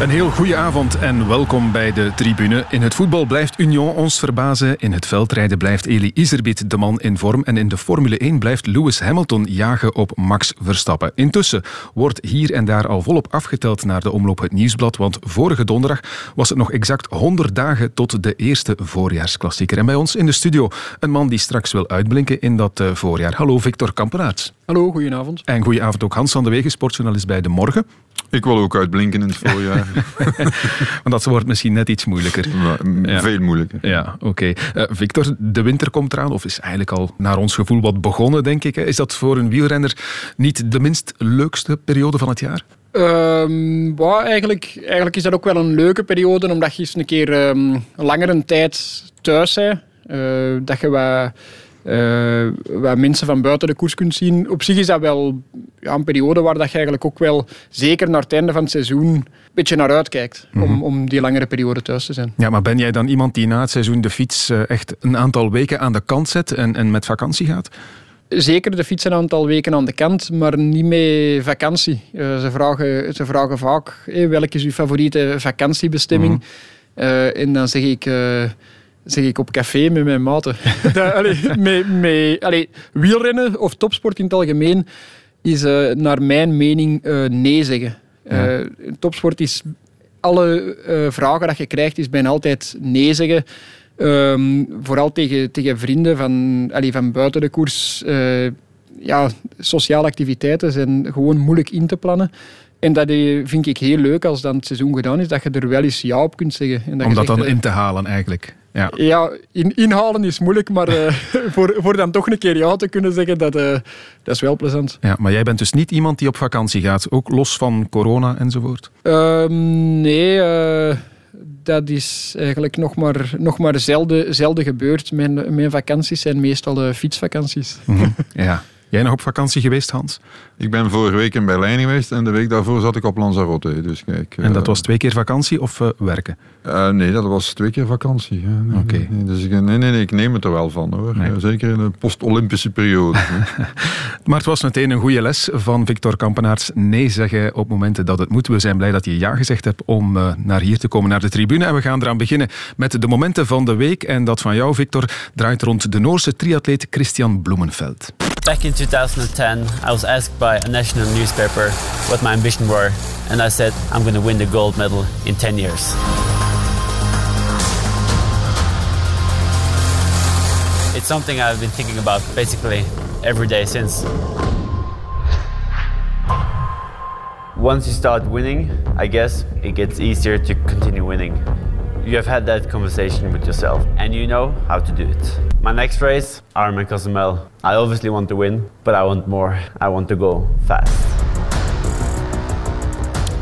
Een heel goede avond en welkom bij de tribune. In het voetbal blijft Union ons verbazen. In het veldrijden blijft Eli Iserbiet de man in vorm. En in de Formule 1 blijft Lewis Hamilton jagen op Max Verstappen. Intussen wordt hier en daar al volop afgeteld naar de omloop het nieuwsblad. Want vorige donderdag was het nog exact 100 dagen tot de eerste voorjaarsklassieker. En bij ons in de studio een man die straks wil uitblinken in dat eh, voorjaar. Hallo Victor Kampenaerts. Hallo, goedenavond. En goedenavond ook Hans van de Wegen, sportjournalist bij De Morgen. Ik wil ook uitblinken in het voorjaar. Want dat wordt misschien net iets moeilijker. Ja. Veel moeilijker. Ja, oké. Eh, Victor, de winter komt eraan, of is eigenlijk al naar ons gevoel wat begonnen, denk ik. hè. Is dat voor een wielrenner niet de minst leukste periode van het jaar? Ehm, well, eigenlijk, eigenlijk is dat ook wel een leuke periode, omdat je eens een keer ehm, langer een tijd thuis bent. Eh, dat je wat, eh, wat mensen van buiten de koers kunt zien. Op zich is dat wel ja, een periode waar dat je eigenlijk ook wel, zeker naar het einde van het seizoen, een beetje naar uitkijkt. om, om die langere periode thuis te zijn. Ja, maar ben jij dan iemand die na het seizoen de fiets eh, echt een aantal weken aan de kant zet en, en met vakantie gaat? Zeker de fiets een aantal weken aan de kant, maar niet met vakantie. Eh, ze, vragen, ze vragen vaak, hey, welke is uw favoriete vakantiebestemming? Eh, en dan zeg ik, zeg ik op café met mijn maten. Dat- allee, met, met, allee, wielrennen of topsport in het algemeen is eh, naar mijn mening eh, nee zeggen. Eh, topsport is alle vragen dat je krijgt, is bijna altijd nee zeggen. Ehm, vooral tegen, tegen vrienden van, allee, van buiten de koers. ja, sociale activiteiten zijn gewoon moeilijk in te plannen. En dat vind ik heel leuk als dan het seizoen gedaan is, dat je er wel eens ja op kunt zeggen. En dat Om dat dan in te halen eigenlijk. Ja. ja, in, inhalen is moeilijk, maar eh, voor, voor dan toch een keer ja te kunnen zeggen, dat, eh, dat is wel plezant. ja, maar jij bent dus niet iemand die op vakantie gaat, ook los van corona enzovoort. Ehm, nee, eh, dat is eigenlijk nog maar, nog maar zelden, zelden gebeurd. Mijn, mijn vakanties zijn meestal fietsvakanties. Mhm. Ja. Jij nog op vakantie geweest, Hans? Ik ben vorige week in Berlijn geweest en de week daarvoor zat ik op Lanzarote. Dus kijk, En dat eh, was twee keer vakantie of eh, werken? eh, nee, dat was twee keer vakantie. Nee, Oké. nee, nee, dus ik, nee, nee, nee, ik neem het er wel van hoor. Nee. Zeker in de post-Olympische periode. Maar het was meteen een goede les van Victor Kampenaerts. Nee zeggen op momenten dat het moet. We zijn blij dat je ja gezegd hebt om naar hier te komen, naar de tribune. En we gaan eraan beginnen met de momenten van de week. En dat van jou, Victor, draait rond de Noorse triatleet Christian Bloemenveld. Back in 2010, I was asked by a national newspaper what my ambition were, and I said, I'm going to win the gold medal in 10 years. It's something I've been thinking about basically every day since. Once you start winning, I guess it gets easier to continue winning. You have had that conversation with yourself and you know how to do it. My next race, Ironman Cozumel. I obviously want to win, but I want more. I want to go fast.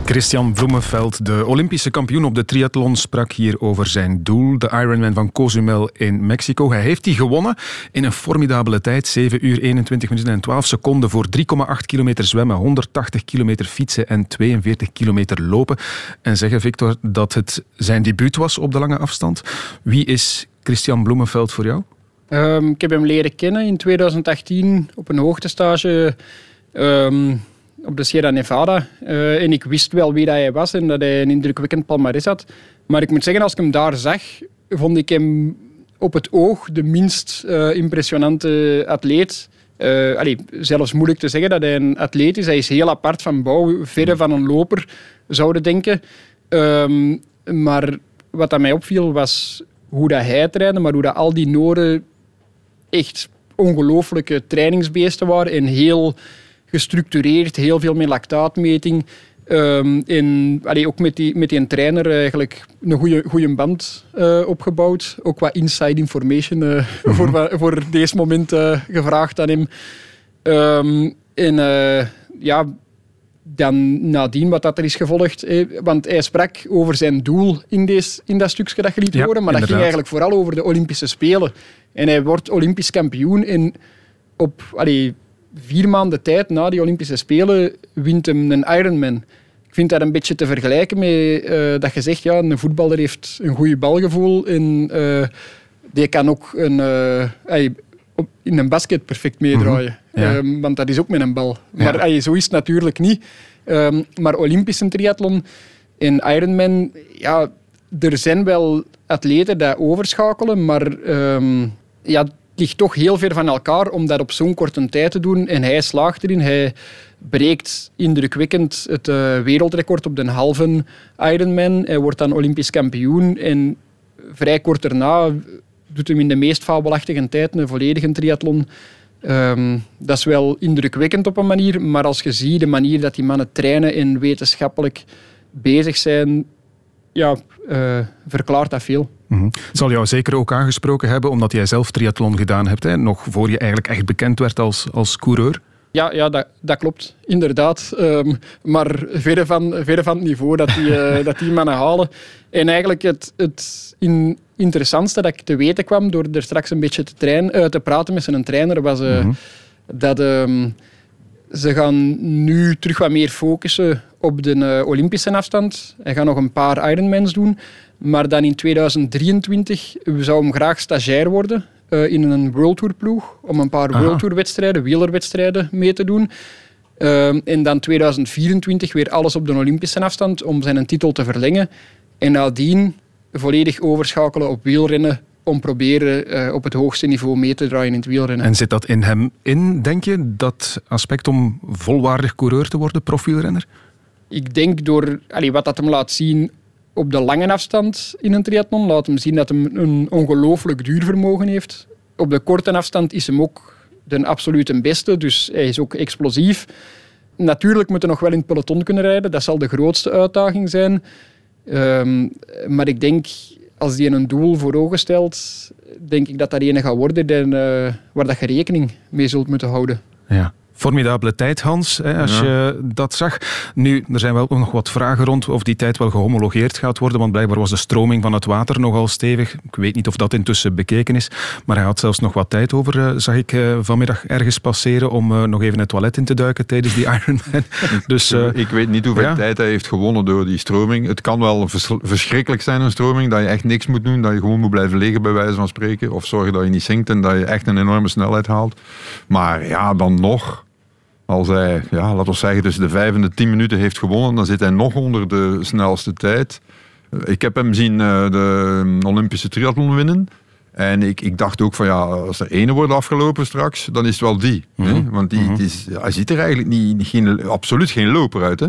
Christian Bloemenveld, de Olympische kampioen op de triathlon, sprak hier over zijn doel, de Ironman van Cozumel in Mexico. Hij heeft die gewonnen in een formidabele tijd, 7 uur 21 minuten en 12 seconden voor 3,8 kilometer zwemmen, 180 kilometer fietsen en 42 kilometer lopen. En zeggen, Victor, dat het zijn debuut was op de lange afstand. Wie is Christian Bloemenveld voor jou? Ehm, ik heb hem leren kennen in 2018 op een hoogtestage ehm, op de Sierra Nevada. Eh, en ik wist wel wie dat hij was en dat hij een indrukwekkend palmarès had. Maar ik moet zeggen, als ik hem daar zag, vond ik hem op het oog de minst eh, impressionante atleet. Allee, zelfs moeilijk te zeggen dat hij een atleet is. Hij is heel apart van bouw, verre van een loper, zouden denken. Ehm, maar wat aan mij opviel was hoe dat hij trainde, maar hoe dat al die Noren echt ongelooflijke trainingsbeesten waren en heel gestructureerd, heel veel met lactaatmeting. Ehm, en allee, ook met die, met die trainer eigenlijk een goede, goede band eh, opgebouwd. Ook wat inside information eh, voor, wa- voor deze moment eh, gevraagd aan hem. Ehm, en ja, dan nadien wat dat er is gevolgd. eh, want hij sprak over zijn doel in, deze, in dat stukje dat je liet Ja, horen. Maar dat ging eigenlijk vooral over de Olympische Spelen. En hij wordt Olympisch kampioen. En op allee, vier maanden tijd na die Olympische Spelen wint hem een Ironman. Ik vind dat een beetje te vergelijken met eh, dat je zegt, ja, een voetballer heeft een goed balgevoel en eh, die kan ook een, eh, in een basket perfect meedraaien. Mhm, ja. Ehm, want dat is ook met een bal. Maar zo is het natuurlijk niet. Ehm, maar Olympische triathlon en Ironman, ja, er zijn wel atleten die overschakelen, maar ehm, ja, ligt toch heel ver van elkaar om dat op zo'n korte tijd te doen. En hij slaagt erin. Hij breekt indrukwekkend het eh, wereldrecord op de halve Ironman. Hij wordt dan Olympisch kampioen. En vrij kort daarna doet hem in de meest fabelachtige tijd een volledige triathlon. Ehm, dat is wel indrukwekkend op een manier, maar als je ziet de manier dat die mannen trainen en wetenschappelijk bezig zijn, ja, eh, verklaart dat veel. Mhm. Het zal jou zeker ook aangesproken hebben, omdat jij zelf triathlon gedaan hebt, hè? nog voor je eigenlijk echt bekend werd als, als coureur. Ja, ja dat, dat klopt, inderdaad. Ehm, maar verre van, verre van het niveau dat die, eh, dat die mannen halen. En eigenlijk het, het in, interessantste dat ik te weten kwam door er straks een beetje te, trainen, eh, te praten met zijn trainer, was eh, dat ehm, ze gaan nu terug wat meer focussen op de eh, Olympische afstand. Hij gaat nog een paar Ironmans doen. Maar dan in 2023 zou hem graag stagiair worden eh, in een World Tour ploeg. Om een paar Aha. World Tour wedstrijden, wielerwedstrijden mee te doen. Ehm, en dan 2024 weer alles op de Olympische afstand om zijn titel te verlengen. En nadien volledig overschakelen op wielrennen om proberen eh, op het hoogste niveau mee te draaien in het wielrennen. En zit dat in hem in, denk je, dat aspect om volwaardig coureur te worden, profielrenner? Ik denk door allee, wat dat hem laat zien op de lange afstand in een triathlon, laat hem zien dat hij een ongelooflijk duurvermogen heeft. Op de korte afstand is hem ook de absolute beste, dus hij is ook explosief. Natuurlijk moet hij nog wel in het peloton kunnen rijden, dat zal de grootste uitdaging zijn. Ehm, maar ik denk, als die een doel voor ogen stelt, denk ik dat dat ene gaat worden en, eh, waar dat je rekening mee zult moeten houden. Ja. Formidabele tijd, Hans, hè, als Ja. je dat zag. Nu, er zijn wel ook nog wat vragen rond of die tijd wel gehomologeerd gaat worden, want blijkbaar was de stroming van het water nogal stevig. Ik weet niet of dat intussen bekeken is, maar hij had zelfs nog wat tijd over, eh, zag ik eh, vanmiddag ergens passeren, om eh, nog even het toilet in te duiken tijdens die Ironman. Dus ik weet niet hoeveel ja. tijd hij heeft gewonnen door die stroming. Het kan wel vers- verschrikkelijk zijn, een stroming, dat je echt niks moet doen, dat je gewoon moet blijven liggen, bij wijze van spreken. Of zorgen dat je niet zinkt en dat je echt een enorme snelheid haalt. Maar ja, dan nog. Als hij, ja, laten we zeggen, tussen de vijf en de tien minuten heeft gewonnen, dan zit hij nog onder de snelste tijd. Ik heb hem zien eh, de Olympische triathlon winnen. En ik, ik dacht ook van ja, als er ene wordt afgelopen straks, dan is het wel die. hè? Want die, die is, hij ziet er eigenlijk niet- geen, absoluut geen loper uit. Hè?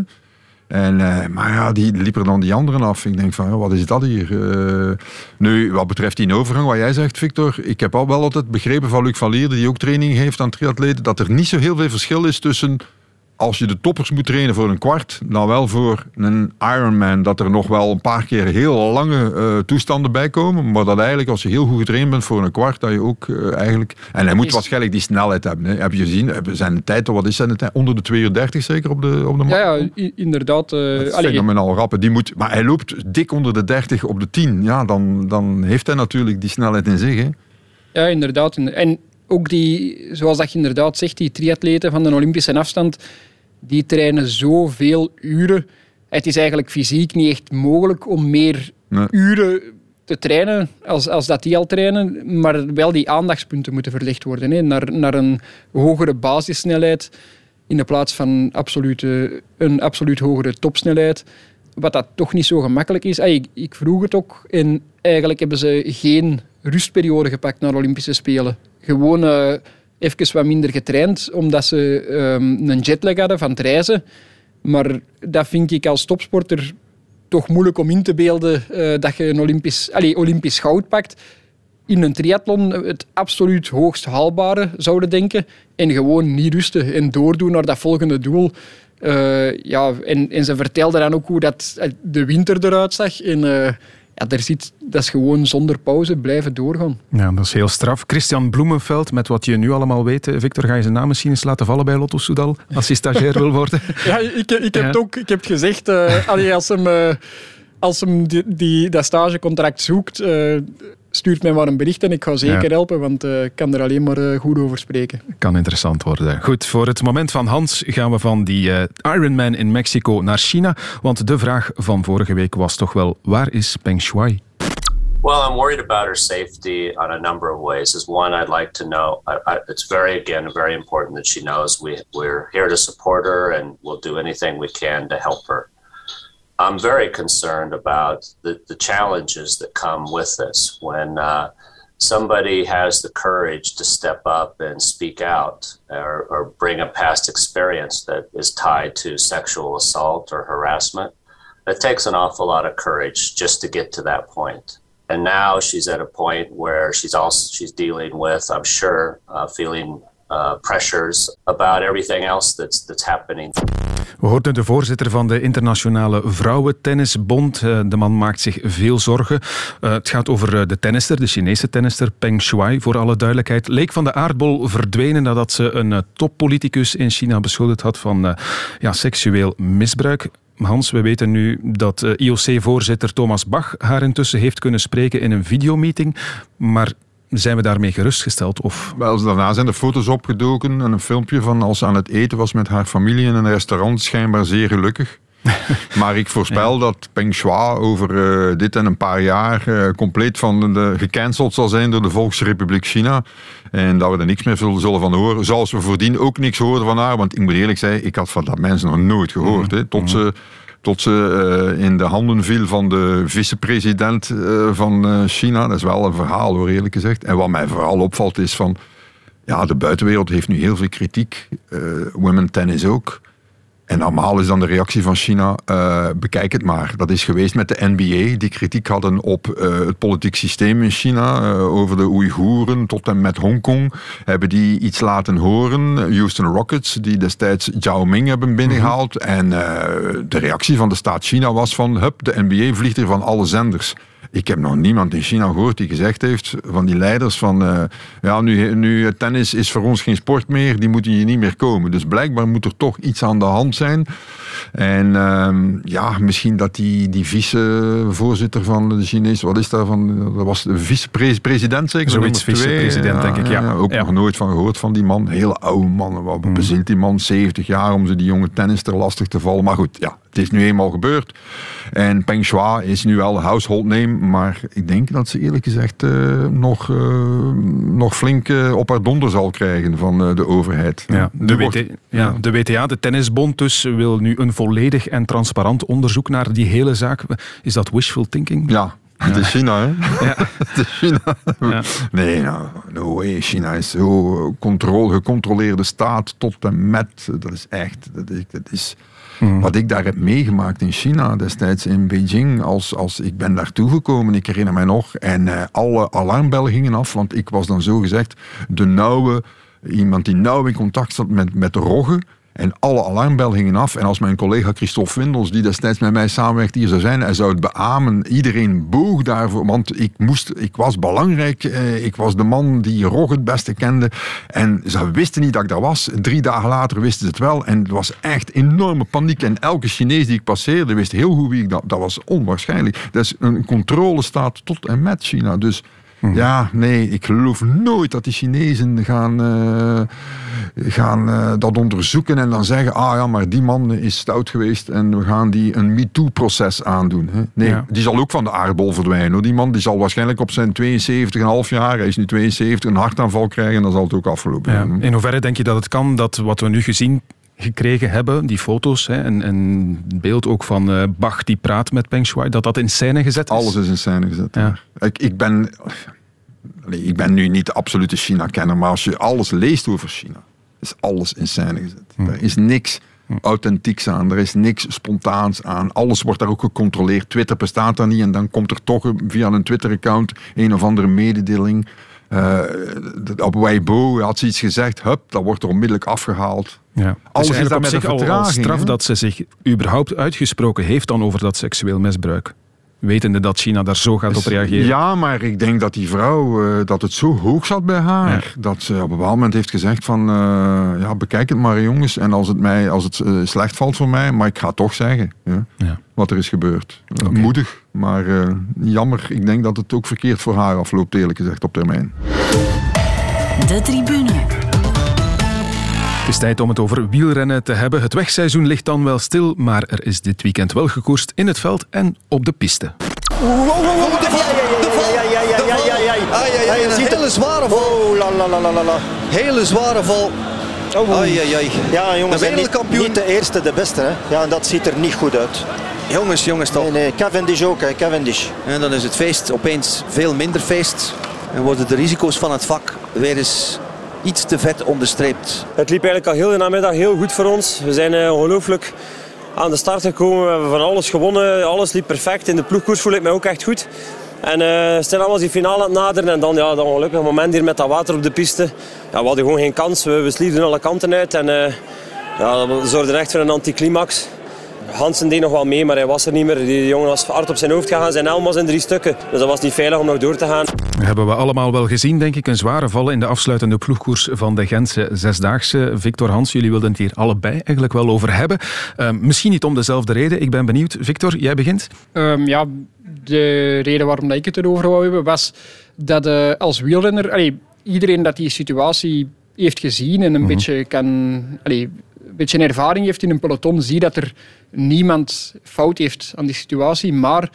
Eh, maar ja, die liep er dan die anderen af. Ik denk van, wat is dat hier? Eh, nu, wat betreft die overgang, wat jij zegt, Victor. Ik heb al wel altijd begrepen van Luc van Lierde, die ook training heeft aan triatleten, dat er niet zo heel veel verschil is tussen als je de toppers moet trainen voor een kwart, dan wel voor een Ironman. Dat er nog wel een paar keer heel lange eh, toestanden bij komen. Maar dat eigenlijk als je heel goed getraind bent voor een kwart, dat je ook eh, eigenlijk... En hij moet Is- waarschijnlijk die snelheid hebben. Hè. Heb je gezien? Zijn tijd, wat is zijn tijd? Onder de 32 zeker op de, op de Ja, marathon? ja inderdaad. eh, Dat is allee, fenomenaal rappen. Die moet, maar hij loopt dik onder de 30 op de 10. Ja, dan, dan heeft hij natuurlijk die snelheid in zich. Hè. Ja, inderdaad. En ook die, zoals dat je inderdaad zegt, die triatleten van de Olympische afstand, die trainen zoveel uren. Het is eigenlijk fysiek niet echt mogelijk om meer Nee. uren te trainen als, als dat die al trainen, maar wel die aandachtspunten moeten verlegd worden hè, naar, naar een hogere basissnelheid in de plaats van absolute, een absoluut hogere topsnelheid. Wat dat toch niet zo gemakkelijk is. Ah, ik, ik vroeg het ook en eigenlijk hebben ze geen rustperiode gepakt naar de Olympische Spelen. Gewoon eh, even wat minder getraind, omdat ze ehm, een jetlag hadden van het reizen. Maar dat vind ik als topsporter toch moeilijk om in te beelden eh, dat je een Olympisch, allez, Olympisch goud pakt. In een triathlon het absoluut hoogst haalbare zouden denken. En gewoon niet rusten en doordoen naar dat volgende doel. Eh, ja, en, en ze vertelde dan ook hoe dat eh, de winter eruit zag. En ja, daar zit, dat is gewoon zonder pauze blijven doorgaan. ja, dat is heel straf. Christian Bloemenveld, met wat je nu allemaal weet. eh, Victor, ga je zijn naam misschien eens laten vallen bij Lotto Soudal, als hij stagiair wil worden? Ja, ik, ik, heb, Ja. het ook, ik heb het gezegd. eh, allee, als hem, eh, als hem die, die, dat stagecontract zoekt, eh, stuurt mij maar een bericht en ik ga zeker Ja. helpen, want eh, ik kan er alleen maar eh, goed over spreken. Kan interessant worden. Goed, voor het moment van Hans gaan we van die eh, Ironman in Mexico naar China. Want de vraag van vorige week was toch wel, waar is Peng Shuai? Well, I'm worried about her safety on a number of ways. Is one, I'd like to know. I, I, it's very, again, very important that she knows we we're here to support her and we'll do anything we can to help her. I'm very concerned about the, the challenges that come with this when uh, somebody has the courage to step up and speak out or, or bring a past experience that is tied to sexual assault or harassment. It takes an awful lot of courage just to get to that point. And now she's at a point where she's also she's dealing with, I'm sure, uh, feeling uh, pressures about everything else that's that's happening. We hoorden de voorzitter van de Internationale Vrouwentennisbond. Eh, de man maakt zich veel zorgen. Uh, het gaat over eh, de tennister, de Chinese tennister Peng Shuai, voor alle duidelijkheid. Leek van de aardbol verdwenen nadat ze een toppoliticus in China beschuldigd had van ja, seksueel misbruik. Hans, we weten nu dat IOC-voorzitter Thomas Bach haar intussen heeft kunnen spreken in een videomeeting. Maar zijn we daarmee gerustgesteld? Of? Wel, daarna zijn er foto's opgedoken en een filmpje van als ze aan het eten was met haar familie in een restaurant, schijnbaar zeer gelukkig. maar ik voorspel dat Peng Shuai over uh, dit en een paar jaar uh, compleet van de, gecanceld zal zijn door de Volksrepubliek China. En dat we er niks meer zullen van horen. Zoals we voordien ook niks hoorden van haar. Want ik moet eerlijk zeggen, ik had van dat mensen nog nooit gehoord. Mm tot ze tot ze uh, in de handen viel van de vicepresident uh, van China. Dat is wel een verhaal hoor, eerlijk gezegd. En wat mij vooral opvalt is van... Ja, de buitenwereld heeft nu heel veel kritiek. women tennis ook. En normaal is dan de reactie van China, uh, bekijk het maar. Dat is geweest met de NBA, die kritiek hadden op uh, het politiek systeem in China, uh, over de Oeigoeren tot en met Hongkong. Hebben die iets laten horen. Houston Rockets, die destijds Zhao Ming hebben binnengehaald. Mm -hmm. En de reactie van de staat China was van, hup, de NBA vliegt hier van alle zenders. Ik heb nog niemand in China gehoord die gezegd heeft, van die leiders, van uh, ja, nu, nu tennis is voor ons geen sport meer, die moeten hier niet meer komen. Dus blijkbaar moet er toch iets aan de hand zijn. En uh, ja, misschien dat die, die vicevoorzitter van de Chinese, wat is dat van, dat was de vicepresident zeker? Zoiets vicepresident, denk ik, ja. Ook ja. nog nooit van gehoord van die man. Hele oude man. Wat mm. bezielt die man? 70 jaar om ze die jonge tennister lastig te vallen. Maar goed, ja, het is nu eenmaal gebeurd. En Peng Shuai is nu wel household name, maar ik denk dat ze eerlijk gezegd uh, nog, uh, nog flink uh, op haar donder zal krijgen van de overheid. Ja, de, wordt, ja, de WTA, de Tennisbond dus, wil nu een volledig en transparant onderzoek naar die hele zaak. Is dat wishful thinking? Ja, het is China, hè? Ja. Het is China. Ja. Nee, nou, no way. China is zo controle, gecontroleerde staat tot en met. Dat is echt... Dat is, dat is Mm. Wat ik daar heb meegemaakt in China destijds in Beijing, als, als ik ben daartoe gekomen, ik herinner mij nog, en uh, alle alarmbellen gingen af, want ik was dan zo gezegd de nauwe, iemand die nauw in contact zat met, met de roggen. En alle alarmbellen gingen af. En als mijn collega Christophe Windels, die destijds met mij samenwerkt hier zou zijn, hij zou het beamen. Iedereen boog daarvoor, want ik, moest, ik was belangrijk. Eh, ik was de man die Rog het beste kende. En ze wisten niet dat ik daar was. Drie dagen later wisten ze het wel. En het was echt enorme paniek. En elke Chinees die ik passeerde wist heel goed wie ik dat... Dat was onwaarschijnlijk. Dat is een controlestaat tot en met China. Dus... Hmm. Ja, nee, ik geloof nooit dat die Chinezen gaan, uh, gaan uh, dat onderzoeken en dan zeggen: ah ja, maar die man is stout geweest en we gaan die een MeToo-proces aandoen. Hè? Nee, ja. die zal ook van de aardbol verdwijnen. Hoor. Die man die zal waarschijnlijk op zijn 72,5 jaar, hij is nu 72, een hartaanval krijgen en dan zal het ook afgelopen ja. In hoeverre denk je dat het kan dat wat we nu gezien gekregen hebben, die foto's hè, en beeld ook van uh, Bach die praat met Peng Shuai, dat dat in scène gezet is? Alles is in scène gezet. Ja. Ik, ik, ben, ik ben nu niet de absolute China-kenner, maar als je alles leest over China, is alles in scène gezet. Hm. Er is niks authentieks aan, er is niks spontaans aan. Alles wordt daar ook gecontroleerd. Twitter bestaat daar niet en dan komt er toch via een Twitter-account een of andere mededeling. Uh, op Weibo had ze iets gezegd, hup, dat wordt er onmiddellijk afgehaald. Ja. Alles dus is met zich al, al straf dat ze zich überhaupt uitgesproken heeft dan over dat seksueel misbruik. Wetende dat China daar zo gaat op reageren. Ja, maar ik denk dat die vrouw, uh, dat het zo hoog zat bij haar. Ja. Dat ze op een bepaald moment heeft gezegd van, uh, ja, bekijk het maar jongens. En als het, mij, als het uh, slecht valt voor mij, maar ik ga toch zeggen ja, ja. wat er is gebeurd. Okay. Moedig, maar jammer. Ik denk dat het ook verkeerd voor haar afloopt, eerlijk gezegd, op termijn. De tribune. Het is tijd om het over wielrennen te hebben. Het wegseizoen ligt dan wel stil, maar er is dit weekend wel gekoerst in het veld en op de piste. De val. Ja, ja, ja, ja, ja, ja, ja. Een hele zware val. Oh, la, la, la, la, la. Hele zware val. Oh, Ai, ai, ai. Ja, jongens, De en niet, wereldkampioen. niet de eerste, de beste. Hè. Ja, en dat ziet er niet goed uit. Jongens, jongens toch. Nee, nee, Cavendish ook, hè, Cavendish. En dan is het feest opeens veel minder feest. En worden de risico's van het vak weer eens iets te vet onderstreept. Het liep eigenlijk al heel de namiddag heel goed voor ons. We zijn eh, ongelooflijk aan de start gekomen. We hebben van alles gewonnen. Alles liep perfect. In de ploegkoers voel ik mij ook echt goed. En eh stil was die finale aan het naderen. En dan ja, dat ongelukkige moment hier met dat water op de piste. Ja, we hadden gewoon geen kans. We, we alle kanten uit. En eh, ja, dat zorgde echt voor een anticlimax. Hansen deed nog wel mee, maar hij was er niet meer. Die jongen was hard op zijn hoofd gegaan. Zijn helm was in drie stukken. Dus dat was niet veilig om nog door te gaan. Hebben we allemaal wel gezien, denk ik. Een zware val in de afsluitende ploegkoers van de Gentse Zesdaagse. Victor Hans, jullie wilden het hier allebei eigenlijk wel over hebben. Eh, misschien niet om dezelfde reden. Ik ben benieuwd. Victor, jij begint. Ehm, ja, de reden waarom dat ik het erover wou hebben, was dat eh, als wielrenner... allee, iedereen dat die situatie heeft gezien en een beetje kan... allee, een beetje ervaring heeft in een peloton, zie dat er niemand fout heeft aan die situatie. Maar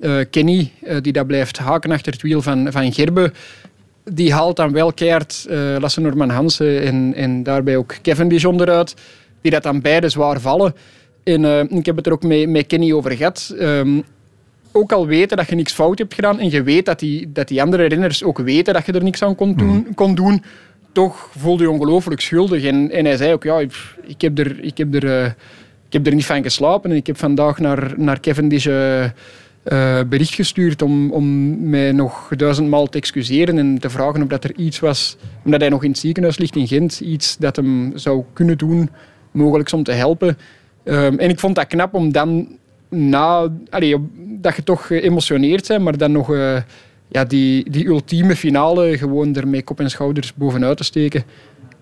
eh, Kenny, eh, die dat blijft haken achter het wiel van, van Gerbe, die haalt dan wel keihard eh Lasse Norman Hansen en, en daarbij ook Cavendish onderuit, die dat dan beide zwaar vallen. En ik heb het er ook met, met Kenny over gehad. Ehm, ook al weten dat je niks fout hebt gedaan en je weet dat die, dat die andere renners ook weten dat je er niks aan kon doen, kon doen toch voelde je ongelooflijk schuldig. En, en hij zei ook, ja, pff, ik heb er, ik heb er, ik heb er niet van geslapen. En ik heb vandaag naar, naar Cavendish eh, bericht gestuurd om, om mij nog duizendmaal te excuseren en te vragen of dat er iets was, omdat hij nog in het ziekenhuis ligt in Gent, iets dat hem zou kunnen doen, mogelijk om te helpen. Ehm, en ik vond dat knap om dan na, allee, dat je toch geëmotioneerd bent, maar dan nog eh, ja, die, die ultieme finale gewoon er met kop en schouders bovenuit te steken.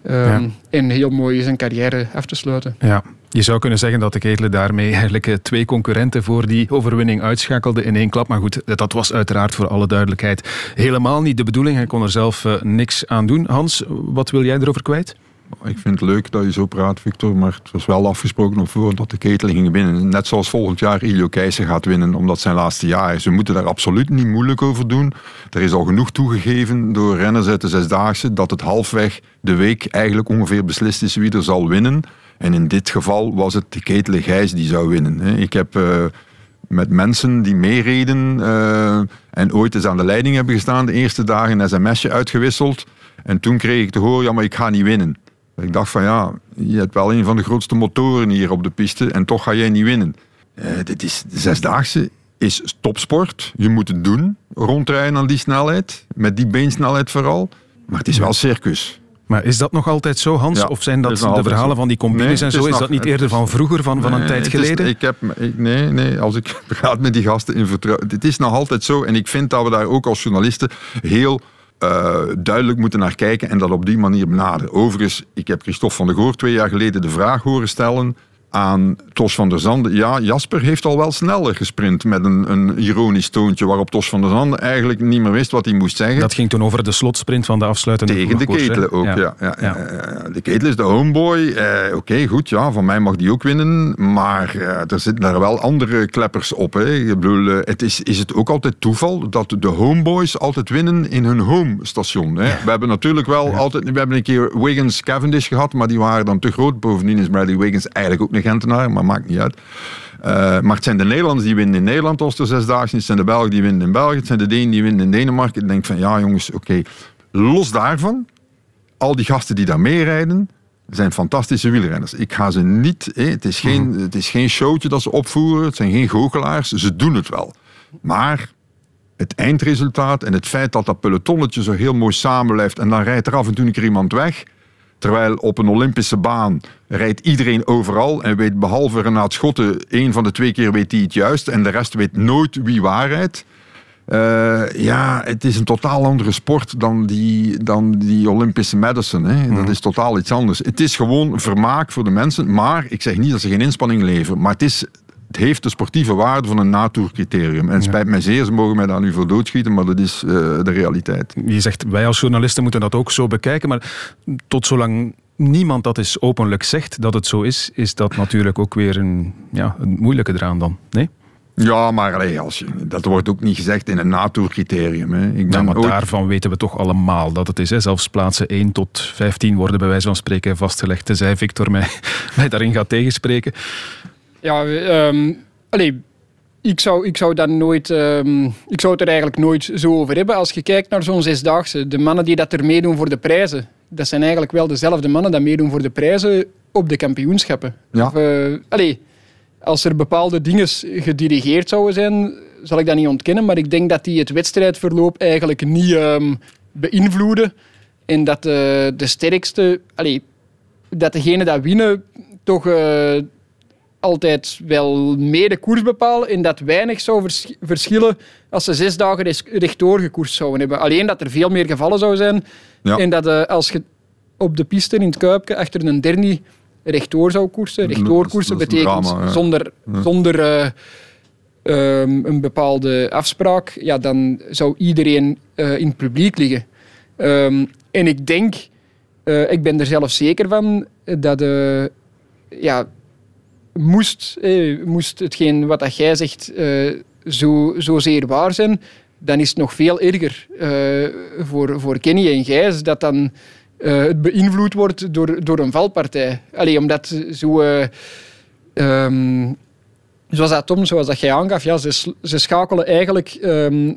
Ehm, Ja. En heel mooi zijn carrière af te sluiten. Ja, je zou kunnen zeggen dat de Ketelen daarmee eigenlijk eh, twee concurrenten voor die overwinning uitschakelde in één klap. Maar goed, dat was uiteraard voor alle duidelijkheid helemaal niet de bedoeling. Hij kon er zelf eh, niks aan doen. Hans, wat wil jij erover kwijt? Ik vind het leuk dat je zo praat, Victor, maar het was wel afgesproken op voorhand dat de ketel ging winnen. Net zoals volgend jaar Ilio Keijzer gaat winnen, omdat zijn laatste jaar is. We moeten daar absoluut niet moeilijk over doen. Er is al genoeg toegegeven door renners uit de Zesdaagse dat het halfweg de week eigenlijk ongeveer beslist is wie er zal winnen. En in dit geval was het de ketelen Gijs die zou winnen. Ik heb... eh, met mensen die meereden eh, en ooit eens aan de leiding hebben gestaan, de eerste dagen een sms'je uitgewisseld. En toen kreeg ik te horen, ja, maar ik ga niet winnen. Ik dacht van ja, je hebt wel een van de grootste motoren hier op de piste en toch ga jij niet winnen. Eh, dit is, de zesdaagse is topsport. Je moet het doen, rondrijden aan die snelheid, met die beensnelheid vooral. Maar het is wel circus. Maar is dat nog altijd zo, Hans? Ja, of zijn dat de verhalen zo. van die combines Nee, en zo? is Is nog- dat niet eerder van vroeger, van, van een tijd het is- geleden? ik heb, ik, nee, nee, als ik praat met die gasten in vertrouwen. Het is nog altijd zo. En ik vind dat we daar ook als journalisten heel eh, duidelijk moeten naar kijken en dat op die manier benaderen. Overigens, ik heb Christophe van der Goor twee jaar geleden de vraag horen stellen aan Tos van der Zande. Ja, Jasper heeft al wel sneller gesprint met een, een ironisch toontje waarop Tos van der Zande eigenlijk niet meer wist wat hij moest zeggen. Dat ging toen over de slotsprint van de afsluitende Tegen de ketelen ook, ja. ja, Ja. De ketel is de homeboy. Eh, Oké, goed, ja, van mij mag die ook winnen. Maar eh, er zitten daar wel andere kleppers op. Hè. Ik bedoel, eh, het is, is het ook altijd toeval dat de homeboys altijd winnen in hun homestation. Hè. We hebben natuurlijk wel altijd... We hebben een keer Wiggins Cavendish gehad, maar die waren dan te groot. Bovendien is Bradley Wiggins eigenlijk ook een Gentenaar, maar maakt niet uit. Eh, maar het zijn de Nederlanders die winnen in Nederland als de zesdaagse. Het zijn de Belgen die winnen in België. Het zijn de Denen die winnen in Denemarken. Ik denk van, ja jongens, oké. Los daarvan, al die gasten die daar meerijden, zijn fantastische wielrenners. Ik ga ze niet... het, is geen, het is geen showtje dat ze opvoeren. Het zijn geen goochelaars. Ze doen het wel. Maar het eindresultaat en het feit dat dat pelotonnetje zo heel mooi samenblijft en dan rijdt er af en toe een keer iemand weg... Terwijl op een Olympische baan rijdt iedereen overal en weet behalve Renaat Schotten, één van de twee keer weet hij het juist en de rest weet nooit wie waar rijdt. Eh, ja, het is een totaal andere sport dan die, dan die Olympische medicine. Hè. Dat is totaal iets anders. Het is gewoon vermaak voor de mensen, maar ik zeg niet dat ze geen inspanning leveren, maar het is... Het heeft de sportieve waarde van een natuurcriterium. En het spijt mij zeer, ze mogen mij daar nu voor doodschieten, maar dat is eh, de realiteit. Je zegt, wij als journalisten moeten dat ook zo bekijken, maar tot zolang niemand dat eens openlijk zegt dat het zo is, is dat natuurlijk ook weer een, ja, een moeilijke eraan dan. Nee? Ja, maar allee, als je, dat wordt ook niet gezegd in een NATO-criterium. Ja, maar ooit- daarvan weten we toch allemaal dat het is. Hè. Zelfs plaatsen 1 tot 15 worden bij wijze van spreken vastgelegd. Tenzij Victor mij, mij daarin gaat tegenspreken. Ja, allee, ik zou, ik, zou dan nooit, ehm, ik zou het er eigenlijk nooit zo over hebben. Als je kijkt naar zo'n zesdaagse, de mannen die dat er meedoen voor de prijzen, dat zijn eigenlijk wel dezelfde mannen die meedoen voor de prijzen op de kampioenschappen. Ja. Of, eh, allee, als er bepaalde dingen gedirigeerd zouden zijn, zal ik dat niet ontkennen, maar ik denk dat die het wedstrijdverloop eigenlijk niet ehm, beïnvloeden. En dat de, de sterkste, allee, dat degene dat winnen toch eh, altijd wel mee de koers bepalen en dat weinig zou vers- verschillen als ze zes dagen rechtdoor gekoerst zouden hebben. Alleen dat er veel meer gevallen zou zijn Ja. en dat eh, als je op de piste in het Kuipje achter een dernie rechtdoor zou koersen, rechtdoor Dat is- koersen dat is een betekent drama, ja. zonder, zonder eh, ehm, een bepaalde afspraak, ja, dan zou iedereen eh, in het publiek liggen. Ehm, en ik denk, ik ben er zelf zeker van, dat ja, moest, eh, moest hetgeen wat dat jij zegt eh, zo, zozeer waar zijn, dan is het nog veel erger eh, voor, voor Kenny en Gijs dat dan eh, het beïnvloed wordt door, door een valpartij. Allee, omdat zo... eh, ehm, zoals dat Tom, zoals dat jij aangaf, ja, ze, ze schakelen eigenlijk ehm,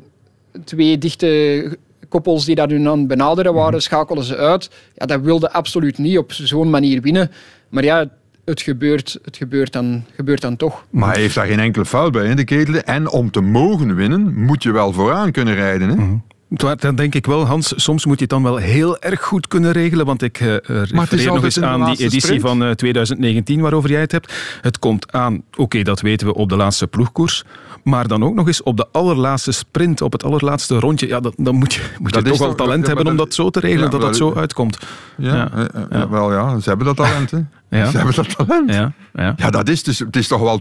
twee dichte koppels die dat hun aan benaderen waren, schakelen ze uit. Ja, dat wilde absoluut niet op zo'n manier winnen. Maar ja, het gebeurt, het gebeurt, dan, gebeurt dan toch. Maar hij heeft daar geen enkele fout bij in de ketelen. En om te mogen winnen, moet je wel vooraan kunnen rijden. Hè? Mhm. Dan denk ik wel, Hans, soms moet je het dan wel heel erg goed kunnen regelen. Want ik eh, refereer nog eens aan die editie sprint. van eh, 2019 waarover jij het hebt. Het komt aan, oké, dat weten we op de laatste ploegkoers. Maar dan ook nog eens op de allerlaatste sprint, op het allerlaatste rondje. Ja, dat, dan moet je, moet je Dat toch al toch- talent hebben om dat- zo te regelen, Ja, dat dat dat- zo uitkomt. Ja, Ja. eh, eh, Ja. Wel ja, ze hebben dat talent. Hè. Ja. Ze hebben dat talent. Ja, ja. Ja, dat is dus. Het is toch wel.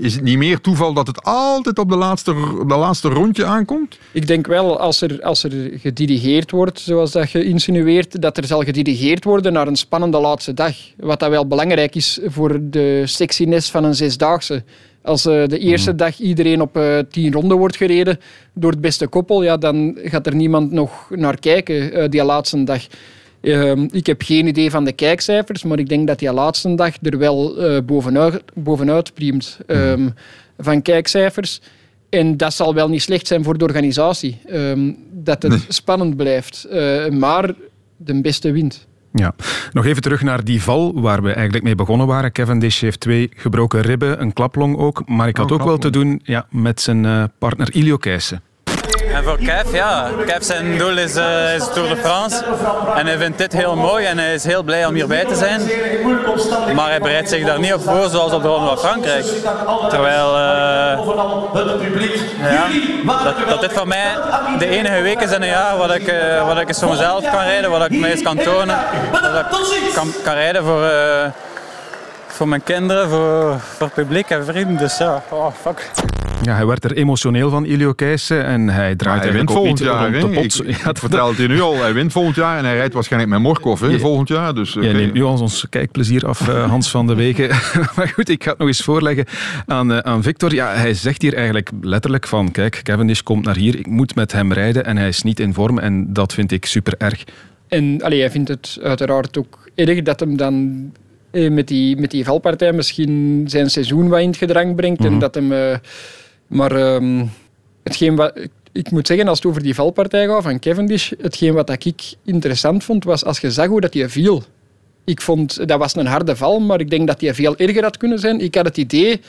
Is het niet meer toeval dat het altijd op de laatste, de laatste rondje aankomt? Ik denk wel, als er, als er gedirigeerd wordt, zoals dat je insinueert, dat er zal gedirigeerd worden naar een spannende laatste dag. Wat dat wel belangrijk is voor de sexiness van een zesdaagse. Als eh, de eerste dag iedereen op eh, tien ronden wordt gereden door het beste koppel, ja, dan gaat er niemand nog naar kijken eh, die laatste dag. Ehm, ik heb geen idee van de kijkcijfers, maar ik denk dat die laatste dag er wel bovenuit, bovenuit priemt ehm, van kijkcijfers. En dat zal wel niet slecht zijn voor de organisatie. ehm, dat het spannend blijft. Maar de beste wint. Ja. Nog even terug naar die val waar we eigenlijk mee begonnen waren. Cavendish heeft twee gebroken ribben, een klaplong ook. Maar ik had Oh, ook wel te doen ja, met zijn eh, partner Ilio Keijsen. En voor Kev, ja, Kev zijn doel is, eh, is Tour de France. En hij vindt dit heel mooi en hij is heel blij om hierbij te zijn. Maar hij bereidt zich daar niet op voor zoals op de Ronde van Frankrijk. Terwijl eh, ja, dat, dit voor mij de enige week is in een jaar wat ik, eh, wat ik eens voor mezelf kan rijden, wat ik mij eens kan tonen. Dat ik kan, kan rijden voor, voor mijn kinderen, voor, voor publiek en vrienden. Dus ja, oh, fuck. Ja, hij werd er emotioneel van, Ilio Keijsen. En hij draait hij wint eigenlijk ook volgend niet jaar. rond de hè. pot. Ik, Ja, ik vertel het je nu al. Hij wint volgend jaar en hij rijdt waarschijnlijk met Morkov hè, Je- volgend jaar. Dus, Jij oké. neemt nu al ons kijkplezier af, eh, Hans van de Wegen. maar goed, ik ga het nog eens voorleggen aan, eh, aan Victor. Ja, hij zegt hier eigenlijk letterlijk van, kijk, Cavendish komt naar hier, ik moet met hem rijden en hij is niet in vorm en dat vind ik super erg. En allee, hij vindt het uiteraard ook erg dat hem dan eh, met, die, met die valpartij misschien zijn seizoen wat in het gedrang brengt. En dat hem, eh, maar ehm, hetgeen wat, ik moet zeggen, als het over die valpartij gaat van Cavendish, hetgeen wat ik interessant vond, was als je zag hoe dat hij viel. Ik vond, dat was een harde val, maar ik denk dat hij veel erger had kunnen zijn. Ik had het idee